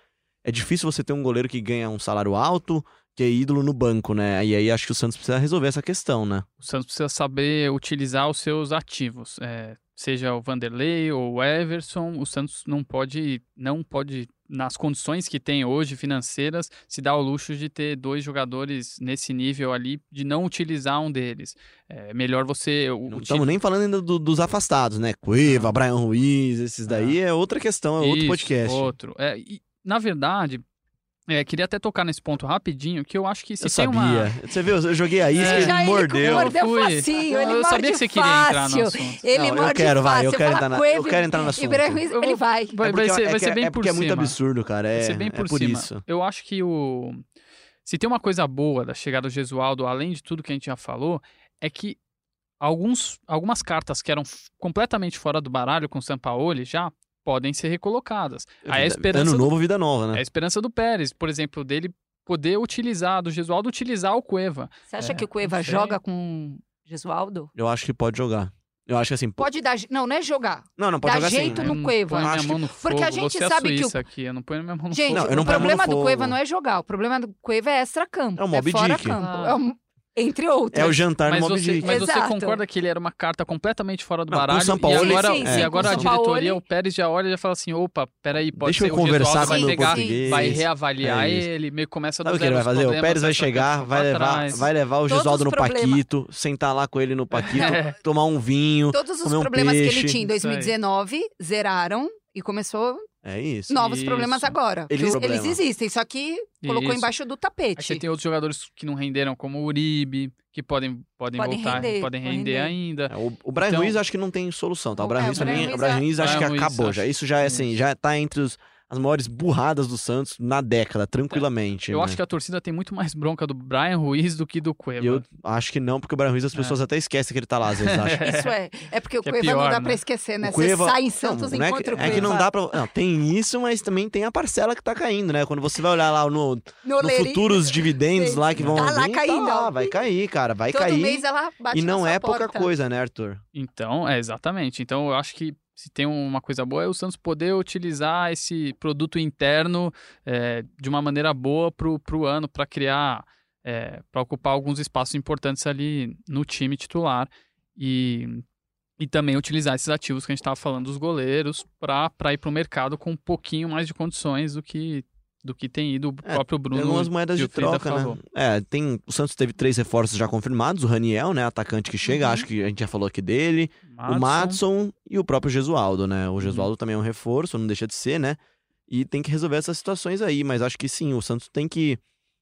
Speaker 3: É difícil você ter um goleiro que ganha um salário alto, que é ídolo no banco, né? E aí acho que o Santos precisa resolver essa questão, né?
Speaker 4: O Santos precisa saber utilizar os seus ativos. é, seja o Vanderlei ou o Everson, o Santos não pode, não pode, nas condições que tem hoje financeiras, se dar o luxo de ter dois jogadores nesse nível ali, de não utilizar um deles. É melhor você.
Speaker 3: Não estamos nem falando ainda do- dos afastados, né? Cueva, Brian Ruiz, esses daí é outra questão, é outro
Speaker 4: Isso,
Speaker 3: podcast.
Speaker 4: Outro. É, e, na verdade, é, queria até tocar nesse ponto rapidinho, que eu acho que se
Speaker 3: Eu
Speaker 4: tem
Speaker 3: sabia.
Speaker 4: uma.
Speaker 3: Você viu? Eu joguei a isca
Speaker 4: É.
Speaker 3: e ele
Speaker 5: Já ele
Speaker 3: mordeu.
Speaker 5: mordeu
Speaker 4: Fui.
Speaker 5: facinho, ele
Speaker 4: eu sabia que você queria entrar no
Speaker 5: fácil.
Speaker 4: assunto.
Speaker 5: Ele
Speaker 3: Não, eu quero, vai, eu
Speaker 5: fácil.
Speaker 3: quero entrar na- eu quero entrar no
Speaker 5: e
Speaker 3: assunto.
Speaker 5: Ele vai.
Speaker 4: Vai,
Speaker 3: É
Speaker 4: vai ser,
Speaker 3: é
Speaker 4: vai
Speaker 3: que-
Speaker 4: ser bem
Speaker 3: é
Speaker 4: por
Speaker 3: porque é muito
Speaker 4: cima.
Speaker 3: absurdo, cara. É,
Speaker 4: Vai ser bem
Speaker 3: é
Speaker 4: por,
Speaker 3: por
Speaker 4: cima.
Speaker 3: isso.
Speaker 4: Eu acho que o. Se tem uma coisa boa da chegada do Gesualdo, além de tudo que a gente já falou, é que alguns, algumas cartas que eram completamente fora do baralho com o Sampaoli já podem ser recolocadas. Aí a esperança,
Speaker 3: Ano
Speaker 4: do,
Speaker 3: novo, vida nova,
Speaker 4: é
Speaker 3: né?
Speaker 4: a esperança do Pérez, por exemplo, dele poder utilizar, do Gesualdo utilizar o Cueva.
Speaker 5: Você acha
Speaker 4: É,
Speaker 5: que o Cueva joga com Gesualdo?
Speaker 3: Eu acho que pode jogar. Eu acho que assim.
Speaker 5: Pode dar. Não, não é jogar.
Speaker 3: Não, não pode
Speaker 5: dá
Speaker 3: jogar
Speaker 5: jeito
Speaker 3: assim.
Speaker 5: no
Speaker 4: Eu não
Speaker 5: Cueva.
Speaker 4: ponho minha mão no fogo.
Speaker 5: Porque a gente
Speaker 4: Você é
Speaker 5: sabe que o-
Speaker 4: aqui, eu não ponho minha mão no
Speaker 5: Gente,
Speaker 3: Não,
Speaker 4: fogo.
Speaker 3: eu não
Speaker 5: o problema do. Cueva não é jogar. O problema do Cueva é extra-campo.
Speaker 3: É o Moby
Speaker 5: fora
Speaker 3: Dick.
Speaker 5: campo.
Speaker 4: Ah.
Speaker 5: É um- Entre outras.
Speaker 3: É o jantar
Speaker 4: Mas,
Speaker 3: no
Speaker 4: você,
Speaker 3: Dick.
Speaker 4: mas você
Speaker 5: Exato.
Speaker 4: concorda que ele era uma carta completamente fora do
Speaker 3: Não,
Speaker 4: baralho?
Speaker 3: Sampaoli-
Speaker 4: e agora,
Speaker 5: Sim, sim,
Speaker 4: e agora a diretoria, o Pérez já olha e já fala assim: opa, peraí, pode
Speaker 3: Deixa
Speaker 4: ser
Speaker 3: eu conversar
Speaker 4: vai
Speaker 3: com o meu
Speaker 4: pegar,
Speaker 3: português.
Speaker 4: vai reavaliar
Speaker 3: É
Speaker 4: ele, meio que começa a
Speaker 3: Sabe o
Speaker 4: dar
Speaker 3: que ele vai fazer? O Pérez vai chegar, vai levar,
Speaker 4: trás.
Speaker 3: vai levar o Gesualdo
Speaker 5: os
Speaker 3: no Paquito, sentar lá com ele no Paquito,
Speaker 4: É. [LAUGHS]
Speaker 3: tomar um vinho.
Speaker 5: Todos os
Speaker 3: um
Speaker 5: problemas que ele tinha em
Speaker 4: Isso aí.
Speaker 5: 2019 zeraram e começou
Speaker 3: É isso.
Speaker 5: novos
Speaker 4: Isso.
Speaker 5: problemas agora.
Speaker 3: Eles-
Speaker 5: Eles,
Speaker 3: Problema.
Speaker 5: eles existem, só que colocou
Speaker 4: Isso.
Speaker 5: embaixo do
Speaker 4: Aí
Speaker 5: tapete.
Speaker 4: você tem outros jogadores que não renderam, como o Uribe, que podem, podem,
Speaker 5: Podem
Speaker 4: voltar,
Speaker 5: render,
Speaker 4: podem render
Speaker 5: render.
Speaker 4: ainda.
Speaker 3: É, O, o Brian
Speaker 4: Então-
Speaker 3: Ruiz acho que não tem solução, tá? O
Speaker 5: É,
Speaker 3: Brian
Speaker 5: o
Speaker 3: Ruiz
Speaker 5: Brian
Speaker 3: o
Speaker 5: Ruiz é-
Speaker 3: Ruiz acho que acabou já. Isso já é assim, já tá entre os- as maiores burradas do Santos na década, tranquilamente.
Speaker 4: Eu
Speaker 3: né?
Speaker 4: acho que a torcida tem muito mais bronca do Brian Ruiz do que do Cueva.
Speaker 3: Eu acho que não, porque o Brian Ruiz as pessoas até esquecem que ele tá lá, às vezes, [LAUGHS] acho.
Speaker 5: Isso é. É porque o
Speaker 4: Que é
Speaker 5: Cueva não
Speaker 4: pior,
Speaker 5: dá
Speaker 4: né?
Speaker 5: pra esquecer, né?
Speaker 3: O Cueva-
Speaker 5: Você sai em Santos
Speaker 3: não,
Speaker 5: e
Speaker 3: não é,
Speaker 5: encontra
Speaker 3: que,
Speaker 5: o Cueva.
Speaker 3: é que não dá pra. Não, tem isso, mas também tem a parcela que tá caindo, né? Quando você vai olhar lá no,
Speaker 5: No
Speaker 3: no futuros dividendos lá que vão
Speaker 5: Tá lá
Speaker 3: vir,
Speaker 5: caindo,
Speaker 3: tá lá, vai cair, cara, vai
Speaker 5: Todo
Speaker 3: cair.
Speaker 5: mês ela bate
Speaker 3: E
Speaker 5: na
Speaker 3: não
Speaker 5: sua
Speaker 3: é pouca
Speaker 5: porta.
Speaker 3: coisa, né, Arthur?
Speaker 4: Então, é exatamente. Então, eu acho que se tem uma coisa boa é o Santos poder utilizar esse produto interno é, de uma maneira boa pro, pro ano, para criar, é, para ocupar alguns espaços importantes ali no time titular. E, e também utilizar esses ativos que a gente estava falando dos goleiros para ir para o mercado com um pouquinho mais de condições do que, do que tem ido o
Speaker 3: É,
Speaker 4: próprio
Speaker 3: Tem
Speaker 4: Bruno.
Speaker 3: algumas moedas de troca, né? É, tem. O Santos teve três reforços já confirmados: o Raniel, né? Atacante que chega,
Speaker 5: Uhum.
Speaker 3: acho que a gente já falou aqui dele.
Speaker 4: Madison,
Speaker 3: O Matson e o próprio Gesualdo, né?
Speaker 4: Uhum.
Speaker 3: O Gesualdo também é um reforço, não deixa de ser, né? E tem que resolver essas situações aí, mas acho que sim, o Santos tem que.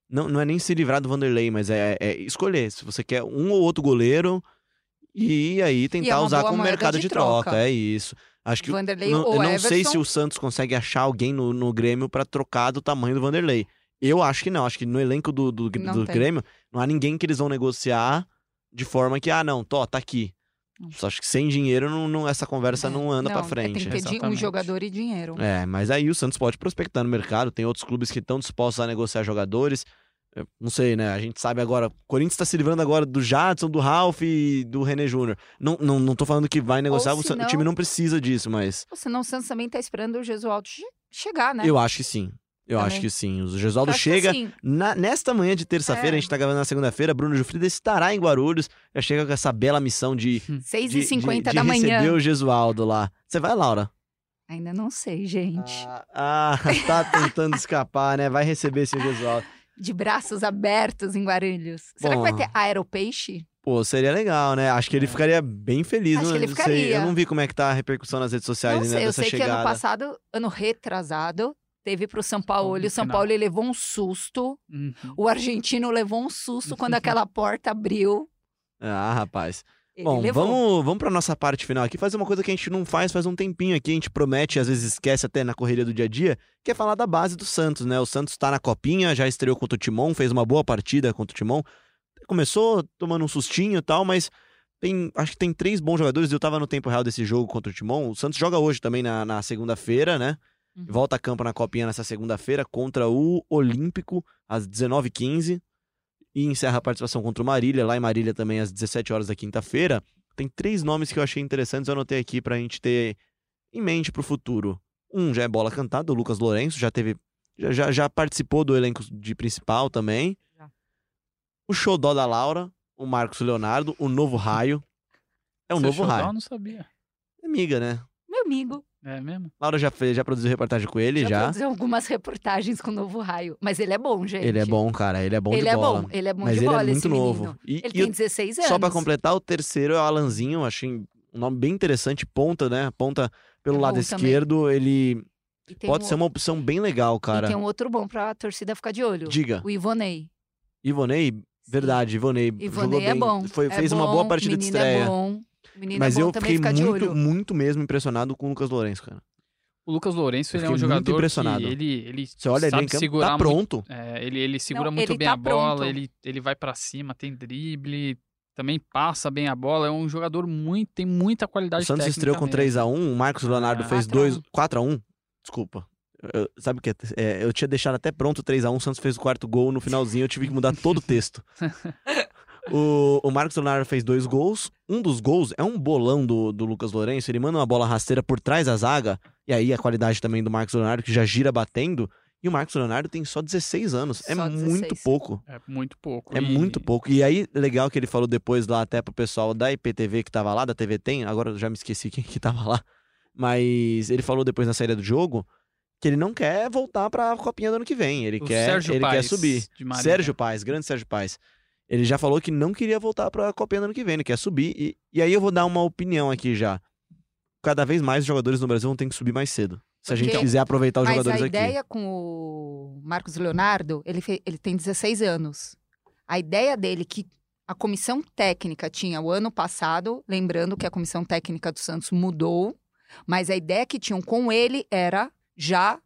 Speaker 3: Não, não é nem se livrar do Vanderlei, mas é, é escolher. Se você quer um ou outro goleiro e aí tentar
Speaker 5: uma
Speaker 3: usar como mercado de,
Speaker 5: de
Speaker 3: troca.
Speaker 5: troca.
Speaker 3: É isso. Acho que.
Speaker 5: Vanderlei
Speaker 3: não,
Speaker 5: ou
Speaker 3: eu não sei se o Santos consegue achar alguém no, no Grêmio pra trocar do tamanho do Vanderlei. Eu acho que não. Acho que no elenco do, do,
Speaker 5: Não
Speaker 3: do. Grêmio não há ninguém que eles vão negociar de forma que, ah, não, tô, tá aqui. Só acho que sem dinheiro não, não- essa conversa
Speaker 5: É,
Speaker 3: não anda pra
Speaker 5: É,
Speaker 3: frente.
Speaker 5: tem que di- um jogador e dinheiro.
Speaker 3: É, mas aí o Santos pode prospectar no mercado, tem outros clubes que estão dispostos a negociar jogadores. Não sei, né? A gente sabe agora. O Corinthians tá se livrando agora do Jadson, do Ralf e do René Júnior. Não, não, não tô falando que vai negociar, o, o time não precisa disso, mas
Speaker 5: Ou senão o Santos também tá esperando o Gesualdo che- chegar, né?
Speaker 3: eu acho que sim. Eu
Speaker 5: Também.
Speaker 3: acho que sim. O Gesualdo chega. Na- nesta manhã de terça-feira,
Speaker 5: É.
Speaker 3: a gente tá gravando na segunda-feira, Bruno Gilfrida estará em Guarulhos. Já chega com essa bela missão de, [LAUGHS]
Speaker 5: 6h50
Speaker 3: de, de
Speaker 5: da manhã.
Speaker 3: receber o Gesualdo lá. Você vai, Laura?
Speaker 5: Ainda não sei, gente.
Speaker 3: Ah, ah, tá tentando escapar, né? Vai receber esse Gesualdo.
Speaker 5: De braços abertos em Guarulhos. Será
Speaker 3: Bom.
Speaker 5: que vai ter aeropeixe?
Speaker 3: Pô, seria legal, né? Acho que ele ficaria bem feliz.
Speaker 5: Acho
Speaker 3: não,
Speaker 5: que ele
Speaker 3: não sei,
Speaker 5: ficaria.
Speaker 3: eu não vi como é que tá a repercussão nas redes sociais
Speaker 5: não
Speaker 3: ainda
Speaker 5: sei, eu sei que
Speaker 3: chegada.
Speaker 5: ano passado, ano retrasado, teve pro São Paulo. E o São
Speaker 4: final.
Speaker 5: Paulo levou um susto.
Speaker 4: Uhum.
Speaker 5: O argentino levou um susto quando [LAUGHS] aquela porta abriu.
Speaker 3: Ah, rapaz. Bom,
Speaker 5: levou.
Speaker 3: vamos, vamos pra nossa parte final aqui, fazer uma coisa que a gente não faz faz um tempinho aqui, a gente promete, às vezes esquece até na correria do dia a dia, que é falar da base do Santos, né? O Santos tá na copinha, já estreou contra o Timon, fez uma boa partida contra o Timon. Começou tomando um sustinho e tal, mas tem, acho que tem três bons jogadores. Eu tava no tempo real desse jogo contra o Timon. O Santos joga hoje também na, na segunda-feira, né?
Speaker 5: Uhum.
Speaker 3: Volta a campo na copinha nessa segunda-feira contra o Olímpico, às 19h15. E encerra a participação contra o Marília, lá em Marília também às 17 horas da quinta-feira. Tem três nomes que eu achei interessantes, eu anotei aqui pra gente ter em mente pro futuro. Um já é bola cantada, o Lucas Lourenço, já teve. Já, já, já participou do elenco de principal também.
Speaker 5: Já.
Speaker 3: O Xodó da Laura, o Marcos Leonardo, o novo raio. É um
Speaker 4: Seu
Speaker 3: novo raio.
Speaker 4: Eu não sabia.
Speaker 3: Amiga, né?
Speaker 5: Meu amigo.
Speaker 4: É mesmo?
Speaker 3: Laura já fez, já produziu reportagem com ele,
Speaker 5: Já,
Speaker 3: já.
Speaker 5: produziu algumas reportagens com o Novo Raio. Mas ele é bom, gente.
Speaker 3: Ele é bom, cara. Ele é bom
Speaker 5: ele
Speaker 3: de
Speaker 5: é
Speaker 3: bola.
Speaker 5: bom, ele é bom
Speaker 3: Mas
Speaker 5: de
Speaker 3: ele
Speaker 5: bola,
Speaker 3: é muito
Speaker 5: esse
Speaker 3: novo.
Speaker 5: menino.
Speaker 3: E,
Speaker 5: Ele
Speaker 3: e
Speaker 5: tem
Speaker 3: o-
Speaker 5: 16 anos.
Speaker 3: só pra completar, o terceiro é o Alanzinho. Achei um nome bem interessante. Ponta, né? Ponta pelo
Speaker 5: É
Speaker 3: lado
Speaker 5: bom também.
Speaker 3: esquerdo. Ele
Speaker 5: E
Speaker 3: pode
Speaker 5: um
Speaker 3: ser uma opção bem legal,
Speaker 5: E
Speaker 3: cara.
Speaker 5: tem um outro bom pra torcida ficar de olho.
Speaker 3: Diga.
Speaker 5: O Ivonei.
Speaker 3: Ivonei, verdade, Ivonei. jogou
Speaker 5: Ivonei é
Speaker 3: bem.
Speaker 5: bom.
Speaker 3: Foi,
Speaker 5: é
Speaker 3: fez uma
Speaker 5: bom,
Speaker 3: boa partida de
Speaker 5: menino
Speaker 3: estreia.
Speaker 5: É bom. Menino
Speaker 3: Mas
Speaker 5: é bom
Speaker 3: eu
Speaker 5: também
Speaker 3: fiquei
Speaker 5: ficar de
Speaker 3: muito,
Speaker 5: olho.
Speaker 3: muito mesmo impressionado com o Lucas Lourenço, cara.
Speaker 4: O Lucas Lourenço, ele é um
Speaker 3: fiquei muito
Speaker 4: jogador
Speaker 3: impressionado.
Speaker 4: que ele, ele
Speaker 3: Você olha ali
Speaker 4: sabe
Speaker 3: em campo,
Speaker 4: segurar
Speaker 3: tá
Speaker 4: muito-
Speaker 3: pronto.
Speaker 4: é, ele, ele segura
Speaker 5: Não,
Speaker 4: muito
Speaker 5: ele
Speaker 4: bem
Speaker 5: tá
Speaker 4: a bola,
Speaker 5: pronto.
Speaker 4: ele, ele vai pra cima, tem drible, também passa bem a bola. É um jogador muito, tem muita qualidade
Speaker 3: O Santos
Speaker 4: técnica
Speaker 3: estreou com
Speaker 4: mesmo.
Speaker 3: 3x1, o Marcos Leonardo
Speaker 4: Ah,
Speaker 3: fez
Speaker 5: 4 a 1.
Speaker 3: 2, 4x1. Desculpa. Eu- sabe o que? é? É, eu tinha deixado até pronto o 3x1, o Santos fez o quarto gol no finalzinho, eu tive que mudar todo o texto. [LAUGHS] o, o Marcos Leonardo fez dois gols. Um dos gols é um bolão do, do Lucas Lourenço. Ele manda uma bola rasteira por trás da zaga. E aí a qualidade também do Marcos Leonardo, que já gira batendo. E o Marcos Leonardo tem só 16 anos. é
Speaker 5: Só
Speaker 3: muito
Speaker 5: 16.
Speaker 3: pouco.
Speaker 4: É muito pouco.
Speaker 3: É
Speaker 4: E-
Speaker 3: muito pouco. E aí, legal que ele falou depois lá até pro pessoal da IPTV que tava lá, da TV Tem, agora eu já me esqueci quem que tava lá. Mas ele falou depois na saída do jogo que ele não quer voltar pra Copinha do ano que vem. Ele
Speaker 4: O
Speaker 3: quer,
Speaker 4: Sérgio
Speaker 3: ele quer subir. Sérgio Paz, grande Sérgio Paz. Ele já falou que não queria voltar pra Copinha do ano que vem, ele quer subir. E, e aí eu vou dar uma opinião aqui já. Cada vez mais os jogadores no Brasil vão ter que subir mais cedo. Se a gente
Speaker 5: Porque-
Speaker 3: quiser aproveitar os
Speaker 5: Mas
Speaker 3: jogadores
Speaker 5: a
Speaker 3: aqui.
Speaker 5: ideia com o Marcos Leonardo, ele, fe- ele tem 16 anos. A ideia dele que a comissão técnica tinha o ano passado, lembrando que a comissão técnica do Santos mudou, mas a ideia que tinham com ele era já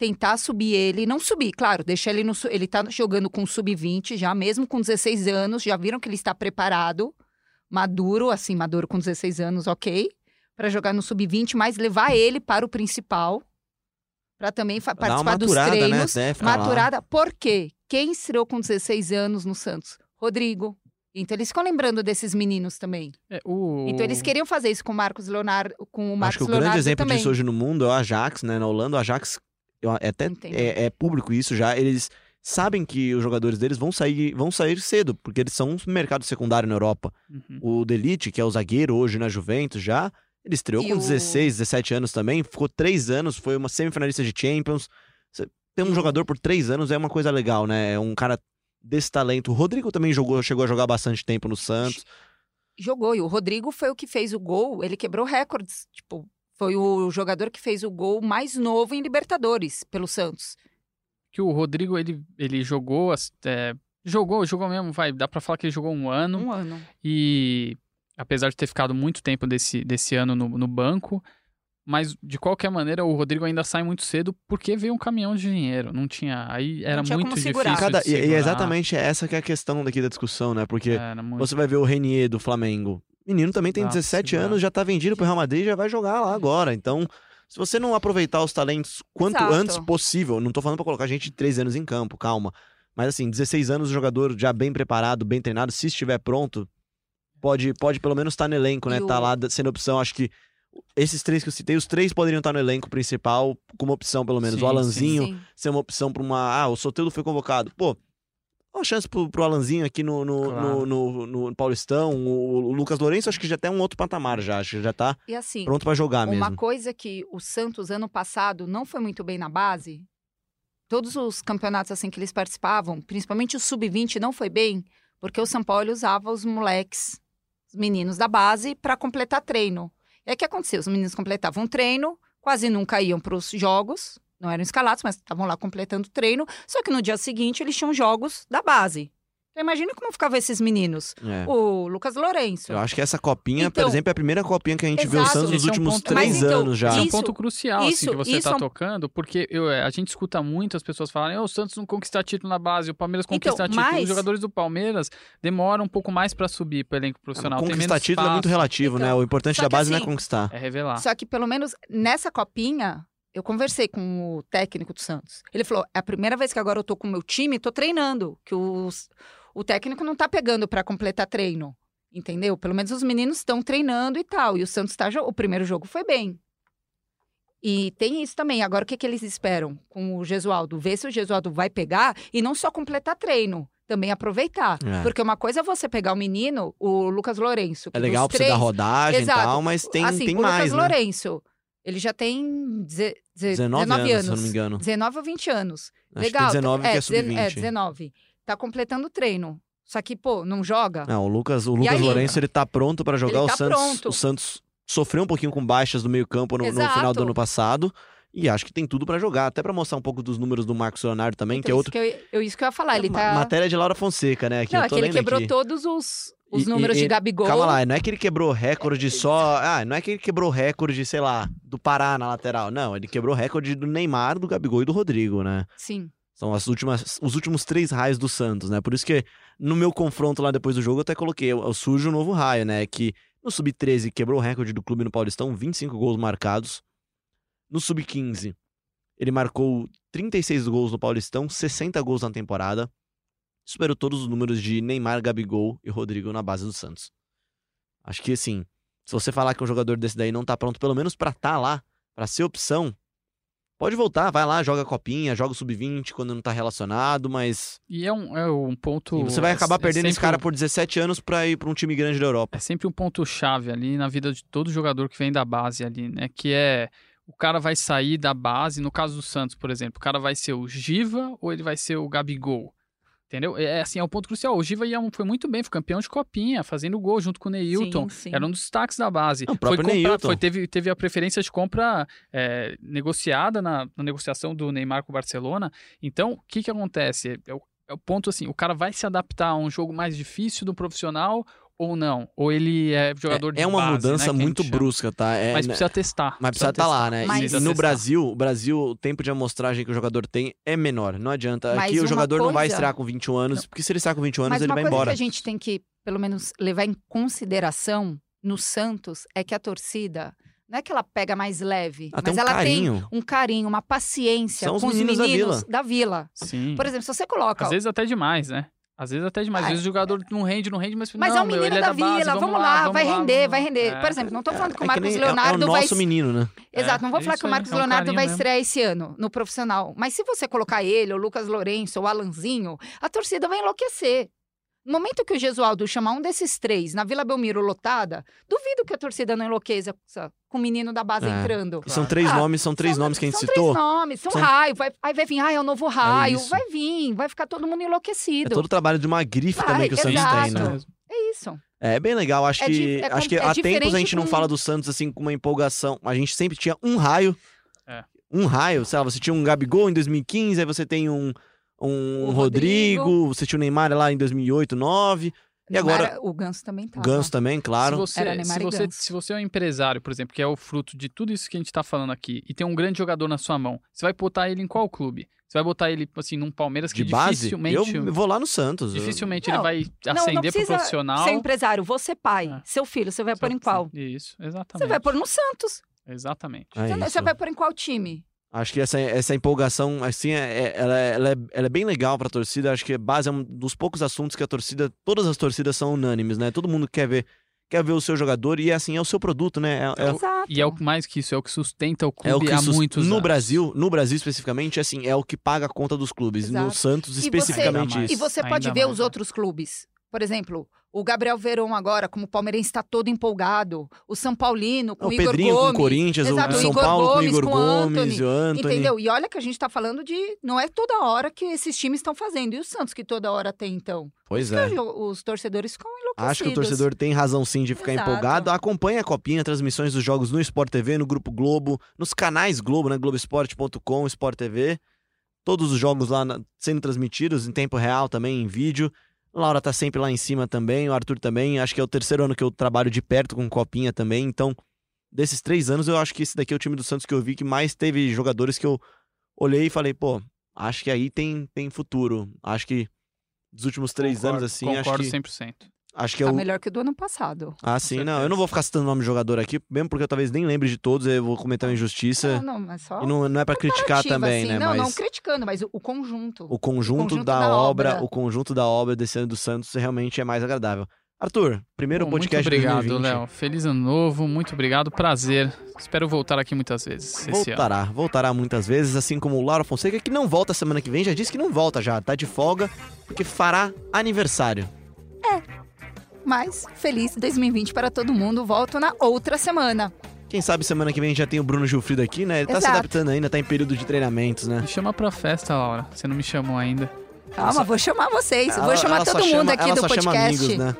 Speaker 5: tentar subir ele, não subir, claro, deixar ele no ele tá jogando com sub-20 já, mesmo com 16 anos, já viram que ele está preparado, maduro, assim, maduro com 16 anos, OK, para jogar no sub-20, mas levar ele para o principal para também participar dos
Speaker 3: maturada,
Speaker 5: treinos.
Speaker 3: né? Ficar lá.
Speaker 5: Maturada, por quê? Quem estreou com 16 anos no Santos? Rodrigo. Então eles ficam lembrando desses meninos também.
Speaker 4: É, o...
Speaker 5: Então eles queriam fazer isso com o Marcos Leonardo, com o Marcos
Speaker 3: Acho que o
Speaker 5: Leonardo
Speaker 3: grande exemplo
Speaker 5: também.
Speaker 3: disso hoje no mundo é o Ajax, né? Na Holanda, o Ajax eu- é até é, é público isso já. Eles sabem que os jogadores deles vão sair, vão sair cedo, porque eles são um mercado secundário na Europa.
Speaker 4: Uhum.
Speaker 3: O Delite, que é o zagueiro hoje na Juventus já, ele estreou
Speaker 5: E
Speaker 3: com
Speaker 5: o-
Speaker 3: 16, 17 anos também, ficou três anos, foi uma semifinalista de Champions. Ter um jogador por três anos é uma coisa legal, né? É um cara desse talento. O Rodrigo também jogou, chegou a jogar bastante tempo no Santos.
Speaker 5: Jogou. E o Rodrigo foi o que fez o gol. Ele quebrou recordes. Tipo, foi o jogador que fez o gol mais novo em Libertadores pelo Santos.
Speaker 4: Que o Rodrigo, ele, ele jogou, é, jogou, jogou mesmo, vai, dá pra falar que ele jogou um ano.
Speaker 5: Um ano.
Speaker 4: E apesar de ter ficado muito tempo desse, desse ano no, no banco, mas de qualquer maneira o Rodrigo ainda sai muito cedo porque veio um caminhão de dinheiro. Não tinha. Aí era
Speaker 5: tinha
Speaker 4: muito
Speaker 5: como
Speaker 4: difícil.
Speaker 3: Cada-
Speaker 4: de
Speaker 3: e, e
Speaker 4: segurar.
Speaker 3: exatamente essa que é a questão daqui da discussão, né? Porque
Speaker 4: muito.
Speaker 3: Você vai ver o Renier do Flamengo. Menino também tem
Speaker 4: Dá pra
Speaker 3: 17
Speaker 4: segurar.
Speaker 3: anos, já tá vendido pro Real Madrid, já vai jogar lá agora. Então, se você não aproveitar os talentos quanto
Speaker 5: Exato.
Speaker 3: antes possível, não tô falando pra colocar gente de 13 anos em campo, calma. Mas assim, 16 anos, o jogador já bem preparado, bem treinado, se estiver pronto, pode, pode pelo menos estar no elenco, né?
Speaker 5: E o-
Speaker 3: Tá lá sendo opção. Acho que esses três que eu citei, os três poderiam estar no elenco principal, como opção, pelo menos.
Speaker 4: Sim,
Speaker 3: o Alanzinho
Speaker 5: Sim.
Speaker 3: ser uma opção pra uma. Ah, o Soteldo foi convocado. Pô, uma chance pro, pro Alanzinho aqui no, no,
Speaker 4: Claro.
Speaker 3: no, no- no Paulistão. O, o Lucas Lourenço acho que já tem um outro patamar já. Acho que já tá
Speaker 5: E assim,
Speaker 3: pronto pra jogar
Speaker 5: Uma
Speaker 3: mesmo.
Speaker 5: coisa que o Santos ano passado não foi muito bem na base, todos os campeonatos assim que eles participavam, principalmente o sub-20 não foi bem, porque o São Paulo usava os moleques, os meninos da base para completar treino. E aí o que aconteceu? Os meninos completavam treino, quase nunca iam para os jogos, não eram escalados, mas estavam lá completando treino, só que no dia seguinte eles tinham jogos da base. Então imagina como ficavam esses meninos.
Speaker 3: É.
Speaker 5: O Lucas Lourenço.
Speaker 3: Eu acho que essa copinha, por
Speaker 5: Então-
Speaker 3: exemplo, é a primeira copinha que a gente vê o
Speaker 5: Exato.
Speaker 3: Santos nos
Speaker 4: Esse é um
Speaker 3: últimos
Speaker 4: ponto-
Speaker 3: três
Speaker 5: Mas então,
Speaker 3: anos já.
Speaker 4: Esse é um
Speaker 5: Isso-
Speaker 4: ponto crucial assim,
Speaker 5: isso-
Speaker 4: que você
Speaker 5: isso
Speaker 4: está
Speaker 5: é um-
Speaker 4: tocando, porque eu, é, a gente escuta muito as pessoas falarem "Ah, o Santos não conquista título na base, o Palmeiras
Speaker 5: Então,
Speaker 4: conquista título.
Speaker 5: mas-
Speaker 4: Os jogadores do Palmeiras demoram um pouco mais para subir para elenco profissional. Tem
Speaker 3: Conquistar título é muito
Speaker 4: espaço,
Speaker 3: relativo, né?
Speaker 5: Então,
Speaker 3: O importante da base não é
Speaker 5: assim,
Speaker 3: conquistar.
Speaker 4: É revelar.
Speaker 5: Só que pelo menos nessa copinha, eu conversei com o técnico do Santos. Ele falou: é a primeira vez que agora eu tô com o meu time, tô treinando. Que os, o técnico não tá pegando para completar treino. Entendeu? Pelo menos os meninos estão treinando e tal. E o Santos tá. O primeiro jogo foi bem. E tem isso também. Agora, o que, que eles esperam com o Gesualdo? Ver se o Gesualdo vai pegar e não só completar treino, também aproveitar.
Speaker 3: É.
Speaker 5: Porque uma coisa é você pegar o menino, o Lucas Lourenço.
Speaker 3: É legal pra você dar
Speaker 5: três-
Speaker 3: rodagem
Speaker 5: Exato.
Speaker 3: e tal, mas tem,
Speaker 5: assim,
Speaker 3: tem
Speaker 5: o
Speaker 3: mais,
Speaker 5: Lucas
Speaker 3: né?
Speaker 5: Lourenço, ele já tem deze- deze-
Speaker 3: 19,
Speaker 5: 19
Speaker 3: anos, se eu não me engano.
Speaker 5: 19 ou 20 anos.
Speaker 3: Acho
Speaker 5: Legal.
Speaker 3: que tem 19
Speaker 5: é,
Speaker 3: que é
Speaker 5: dezen-
Speaker 3: sub-20.
Speaker 5: É, 19. Tá completando o treino. Só que, pô, não joga.
Speaker 3: Não, o Lucas, o Lucas
Speaker 5: aí?
Speaker 3: Lourenço, ele tá pronto pra jogar
Speaker 5: Ele
Speaker 3: o
Speaker 5: tá
Speaker 3: Santos.
Speaker 5: pronto.
Speaker 3: O Santos sofreu um pouquinho com baixas no meio-campo no, no
Speaker 5: Exato.
Speaker 3: final do ano passado. E acho que tem tudo pra jogar, até pra mostrar um pouco dos números do Marcos Leonardo também,
Speaker 5: Então,
Speaker 3: que é outro.
Speaker 5: Isso que eu, isso que eu ia falar. Ele
Speaker 3: Ma-
Speaker 5: tá.
Speaker 3: Matéria de Laura Fonseca, né? Que
Speaker 5: não,
Speaker 3: eu
Speaker 5: é
Speaker 3: tô
Speaker 5: que ele quebrou
Speaker 3: aqui.
Speaker 5: todos os, os números
Speaker 3: e-
Speaker 5: de Gabigol.
Speaker 3: Calma lá, não é que ele quebrou recorde só. Ah, não é que ele quebrou recorde, sei lá, do Pará na lateral. Não, ele quebrou recorde do Neymar, do Gabigol e do Rodrigo, né?
Speaker 5: Sim.
Speaker 3: São as últimas, os últimos três raios do Santos, né? Por isso que no meu confronto lá depois do jogo eu até coloquei, eu, eu surge um novo raio, né? Que no Sub-13 quebrou o recorde do clube no Paulistão, 25 gols marcados. No Sub-15, ele marcou 36 gols no Paulistão, 60 gols na temporada. Superou todos os números de Neymar, Gabigol e Rodrigo na base do Santos. Acho que assim, se você falar que um jogador desse daí não tá pronto, pelo menos pra tá lá, pra ser opção, Pode voltar, vai lá, joga copinha, joga o sub-20 quando não tá relacionado, mas
Speaker 4: E é um, é um ponto.
Speaker 3: e você vai acabar
Speaker 4: é
Speaker 3: perdendo esse
Speaker 4: sempre
Speaker 3: cara por 17 anos pra ir pra um time grande da Europa.
Speaker 4: É sempre um ponto-chave ali na vida de todo jogador que vem da base ali, né? Que é o cara vai sair da base, no caso do Santos, por exemplo, o cara vai ser o Giva ou ele vai ser o Gabigol? Entendeu? É assim, é um ponto crucial. O Giva ia um- foi muito bem, foi campeão de copinha, fazendo gol junto com o Neilton.
Speaker 5: Sim, sim.
Speaker 4: Era um dos destaques da base.
Speaker 3: Não, o
Speaker 4: foi comprado-
Speaker 3: Neilton.
Speaker 4: foi- teve, teve a preferência de compra é, negociada na, na negociação do Neymar com o Barcelona. Então, o que que acontece? É o, é o ponto assim, o cara vai se adaptar a um jogo mais difícil do profissional ou não? Ou ele é jogador de
Speaker 3: É, é uma
Speaker 4: base,
Speaker 3: mudança
Speaker 4: né, que a gente
Speaker 3: muito brusca, tá? É,
Speaker 4: Mas
Speaker 3: né,
Speaker 4: precisa testar.
Speaker 3: mas precisa estar lá, né?
Speaker 5: Mas-
Speaker 3: E- no
Speaker 4: testar.
Speaker 3: Brasil, o Brasil, o tempo de amostragem que o jogador tem é menor. Não adianta.
Speaker 5: Mas
Speaker 3: Aqui o
Speaker 5: uma
Speaker 3: jogador não vai
Speaker 5: coisa-
Speaker 3: estrear com 21 anos, porque se ele estrear com 21 anos,
Speaker 5: Mas
Speaker 3: ele
Speaker 5: uma
Speaker 3: vai
Speaker 5: coisa
Speaker 3: embora.
Speaker 5: que a gente tem que, pelo menos, levar em consideração no Santos é que a torcida não é que ela pega mais leve,
Speaker 3: Ah, tem
Speaker 5: mas
Speaker 3: um
Speaker 5: ela
Speaker 3: carinho.
Speaker 5: tem um carinho, uma paciência
Speaker 3: São os
Speaker 5: com os
Speaker 3: meninos da
Speaker 5: meninos
Speaker 3: vila.
Speaker 5: da vila.
Speaker 4: Sim.
Speaker 5: Por exemplo, se você coloca.
Speaker 4: Às vezes até demais, né? Às vezes até demais. Às vezes o jogador não rende, não rende, mas
Speaker 5: Mas
Speaker 4: não,
Speaker 5: é um
Speaker 4: meu,
Speaker 5: menino
Speaker 4: ele é
Speaker 5: da,
Speaker 4: da base,
Speaker 5: vila,
Speaker 4: vamos,
Speaker 5: vamos lá,
Speaker 4: vamos
Speaker 5: vai
Speaker 4: lá,
Speaker 5: render,
Speaker 4: vamos
Speaker 5: vai render.
Speaker 4: É.
Speaker 5: Por exemplo, não tô falando que
Speaker 3: É
Speaker 5: o Marcos
Speaker 3: é-
Speaker 5: Leonardo
Speaker 3: é o
Speaker 5: vai.
Speaker 3: nosso menino, né?
Speaker 5: Exato, não vou
Speaker 4: É
Speaker 5: falar
Speaker 4: isso
Speaker 5: que o Marcos
Speaker 4: é um
Speaker 5: Leonardo vai
Speaker 4: mesmo.
Speaker 5: estrear esse ano no profissional. Mas se você colocar ele, o Lucas Lourenço, o Alanzinho, a torcida vai enlouquecer. No momento que o Gesualdo chamar um desses três na Vila Belmiro lotada, duvido que a torcida não enlouqueça com o menino da base
Speaker 3: É.
Speaker 5: entrando.
Speaker 3: São três
Speaker 5: Ah,
Speaker 3: nomes, são três
Speaker 5: São-
Speaker 3: nomes que a gente
Speaker 5: são
Speaker 3: citou.
Speaker 5: três nomes, são,
Speaker 3: São-
Speaker 5: raio, vai, aí vai vir, ah, é o novo raio,
Speaker 3: isso.
Speaker 5: vai vir, vai ficar todo mundo
Speaker 3: É
Speaker 5: enlouquecido.
Speaker 3: todo o trabalho de uma grife
Speaker 5: Vai,
Speaker 3: também que o Santos tem, né?
Speaker 5: É isso.
Speaker 3: É bem legal, acho
Speaker 5: É
Speaker 3: que,
Speaker 5: di- é
Speaker 3: acho que
Speaker 5: é
Speaker 3: há tempos a gente não
Speaker 5: com-
Speaker 3: fala do Santos assim com uma empolgação. A gente sempre tinha um raio.
Speaker 4: É.
Speaker 3: Um raio, sei lá, você tinha um Gabigol em 2015, aí você tem um, um
Speaker 5: O
Speaker 3: Rodrigo,
Speaker 5: Rodrigo.
Speaker 3: você tinha o Neymar lá em 2008, 2009, E
Speaker 5: Neymar-
Speaker 3: agora-
Speaker 5: O Ganso também
Speaker 3: o
Speaker 5: tá.
Speaker 3: Ganso também, claro.
Speaker 4: Se você, se, você, se você é um empresário, por exemplo, que é o fruto de tudo isso que a gente tá falando aqui, e tem um grande jogador na sua mão, você vai botar ele em qual clube? Você vai botar ele, assim, num Palmeiras que
Speaker 3: De base,
Speaker 4: dificilmente...
Speaker 3: eu vou lá no Santos. eu-
Speaker 4: Dificilmente
Speaker 5: Não,
Speaker 4: ele vai
Speaker 5: Não, não
Speaker 4: ascender pro profissional.
Speaker 5: ser empresário. Você, pai,
Speaker 4: É.
Speaker 5: seu filho, você vai pôr em qual?
Speaker 4: Isso, exatamente.
Speaker 5: Você vai pôr no Santos.
Speaker 4: Exatamente.
Speaker 3: É
Speaker 5: Entendeu?
Speaker 3: isso.
Speaker 5: Você vai pôr em qual time?
Speaker 3: Acho que essa, essa empolgação, assim, é, é- ela, é- ela é, ela é bem legal pra torcida. Acho que a base é um dos poucos assuntos que a torcida, todas as torcidas são unânimes, né? Todo mundo quer ver, quer ver o seu jogador e, assim, é o seu produto, né? É, é-
Speaker 5: Exato.
Speaker 4: E é o mais que isso, é o que sustenta o clube
Speaker 3: é o que
Speaker 4: há muitos
Speaker 3: no
Speaker 4: anos.
Speaker 3: Brasil, no Brasil especificamente, assim, é o que paga a conta dos clubes. No
Speaker 5: Exato.
Speaker 3: Santos
Speaker 5: E você-
Speaker 3: especificamente
Speaker 4: Ainda mais.
Speaker 5: E você
Speaker 4: Ainda
Speaker 5: pode ver
Speaker 4: mais,
Speaker 5: os
Speaker 4: né?
Speaker 5: outros clubes. Por exemplo, o Gabriel Veron agora, como palmeirense, está todo empolgado. O São Paulino com
Speaker 3: O
Speaker 5: o Igor
Speaker 3: Pedrinho com
Speaker 5: Gomes.
Speaker 3: o Corinthians,
Speaker 5: Exato,
Speaker 3: o São
Speaker 5: Igor
Speaker 3: Paulo com o
Speaker 5: Gomes,
Speaker 3: Igor
Speaker 5: com o
Speaker 3: Gomes,
Speaker 5: Anthony,
Speaker 3: o Anthony.
Speaker 5: Entendeu? E olha que a gente está falando de. Não é toda hora que esses times estão fazendo. E o Santos que toda hora tem, então?
Speaker 3: Pois é.
Speaker 5: Os torcedores ficam enlouquecidos.
Speaker 3: Acho que o torcedor tem razão sim de ficar
Speaker 5: Exato.
Speaker 3: empolgado. Acompanhe a Copinha, transmissões dos jogos no Sport TV, no Grupo Globo, nos canais Globo, né? Globoesporte.com, Sport TV. Todos os jogos lá sendo transmitidos em tempo real também, em vídeo. Laura tá sempre lá em cima também, o Arthur também. Acho que é o terceiro ano que eu trabalho de perto com Copinha também. Então, desses três anos, eu acho que esse daqui é o time do Santos que eu vi que mais teve jogadores que eu olhei e falei, pô, acho que aí tem, tem futuro. Acho que dos últimos três
Speaker 4: Concordo,
Speaker 3: anos, assim, acho
Speaker 4: Concordo
Speaker 3: que,
Speaker 4: 100%.
Speaker 3: Acho que é
Speaker 5: Tá
Speaker 3: o,
Speaker 5: melhor que o do ano passado.
Speaker 3: ah, sim, não. Eu não vou ficar citando o nome do jogador aqui, mesmo porque eu talvez nem lembre de todos, eu vou cometer uma injustiça.
Speaker 5: Não, não, mas só.
Speaker 3: E não, não é pra criticar também,
Speaker 5: assim.
Speaker 3: né?
Speaker 5: Não,
Speaker 3: mas
Speaker 5: não criticando, mas o, o conjunto.
Speaker 3: o conjunto,
Speaker 5: conjunto
Speaker 3: da,
Speaker 5: da
Speaker 3: obra,
Speaker 5: obra.
Speaker 3: o conjunto da obra desse ano do Santos realmente é mais agradável. Arthur, primeiro
Speaker 4: Bom,
Speaker 3: podcast
Speaker 4: muito obrigado,
Speaker 3: de 2020.
Speaker 4: Léo. Feliz ano novo, muito obrigado, prazer. Espero voltar aqui muitas vezes esse ano.
Speaker 3: Voltará, voltará muitas vezes, assim como o Laura Fonseca, que não volta semana que vem, já disse que não volta já, tá de folga, porque fará aniversário.
Speaker 5: Mas feliz 2020 para todo mundo. Volto na outra semana.
Speaker 3: Quem sabe semana que vem já tem o Bruno Gilfrido aqui, né? Ele tá se adaptando ainda, tá em período de treinamentos, né?
Speaker 4: Me chama pra festa, Laura. Você não me chamou ainda.
Speaker 5: Calma, vou chamar vocês.
Speaker 3: Ela-
Speaker 5: vou chamar
Speaker 3: só
Speaker 5: todo mundo
Speaker 3: chama-
Speaker 5: aqui
Speaker 3: ela
Speaker 5: do
Speaker 3: só chama
Speaker 5: podcast.
Speaker 3: amigos, né?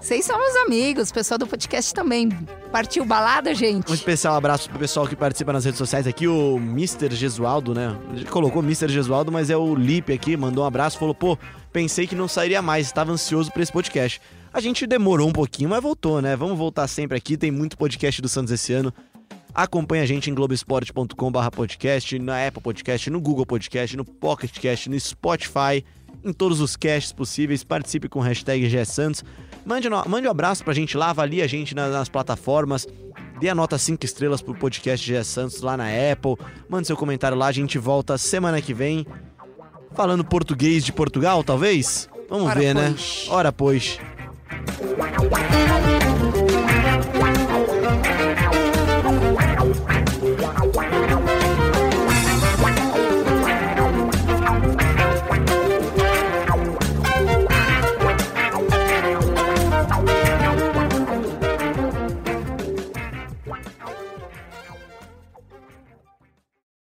Speaker 5: Vocês são meus amigos, o pessoal do podcast também. Partiu balada, gente?
Speaker 3: Um especial abraço pro pessoal que participa nas redes sociais aqui, o Mr. Gesualdo, né? Ele colocou Mr. Gesualdo, mas é o Lipe aqui, mandou um abraço, falou, pô, pensei que não sairia mais, estava ansioso pra esse podcast. A gente demorou um pouquinho, mas voltou, né? Vamos voltar sempre aqui, tem muito podcast do Santos esse ano. Acompanhe a gente em globesport.com.br podcast, na Apple Podcast, no Google Podcast, no Pocket Cast, no Spotify, em todos os casts possíveis. Participe com hashtag GSantos. Mande, no- mande um abraço pra gente lá, avalie a gente na- nas plataformas. Dê a nota 5 estrelas pro podcast GS Santos lá na Apple. Mande seu comentário lá, a gente volta semana que vem. Falando português de Portugal, talvez? Vamos
Speaker 5: Ora,
Speaker 3: ver,
Speaker 5: pois.
Speaker 3: né? Ora, pois. Wow, wow, wow, wow.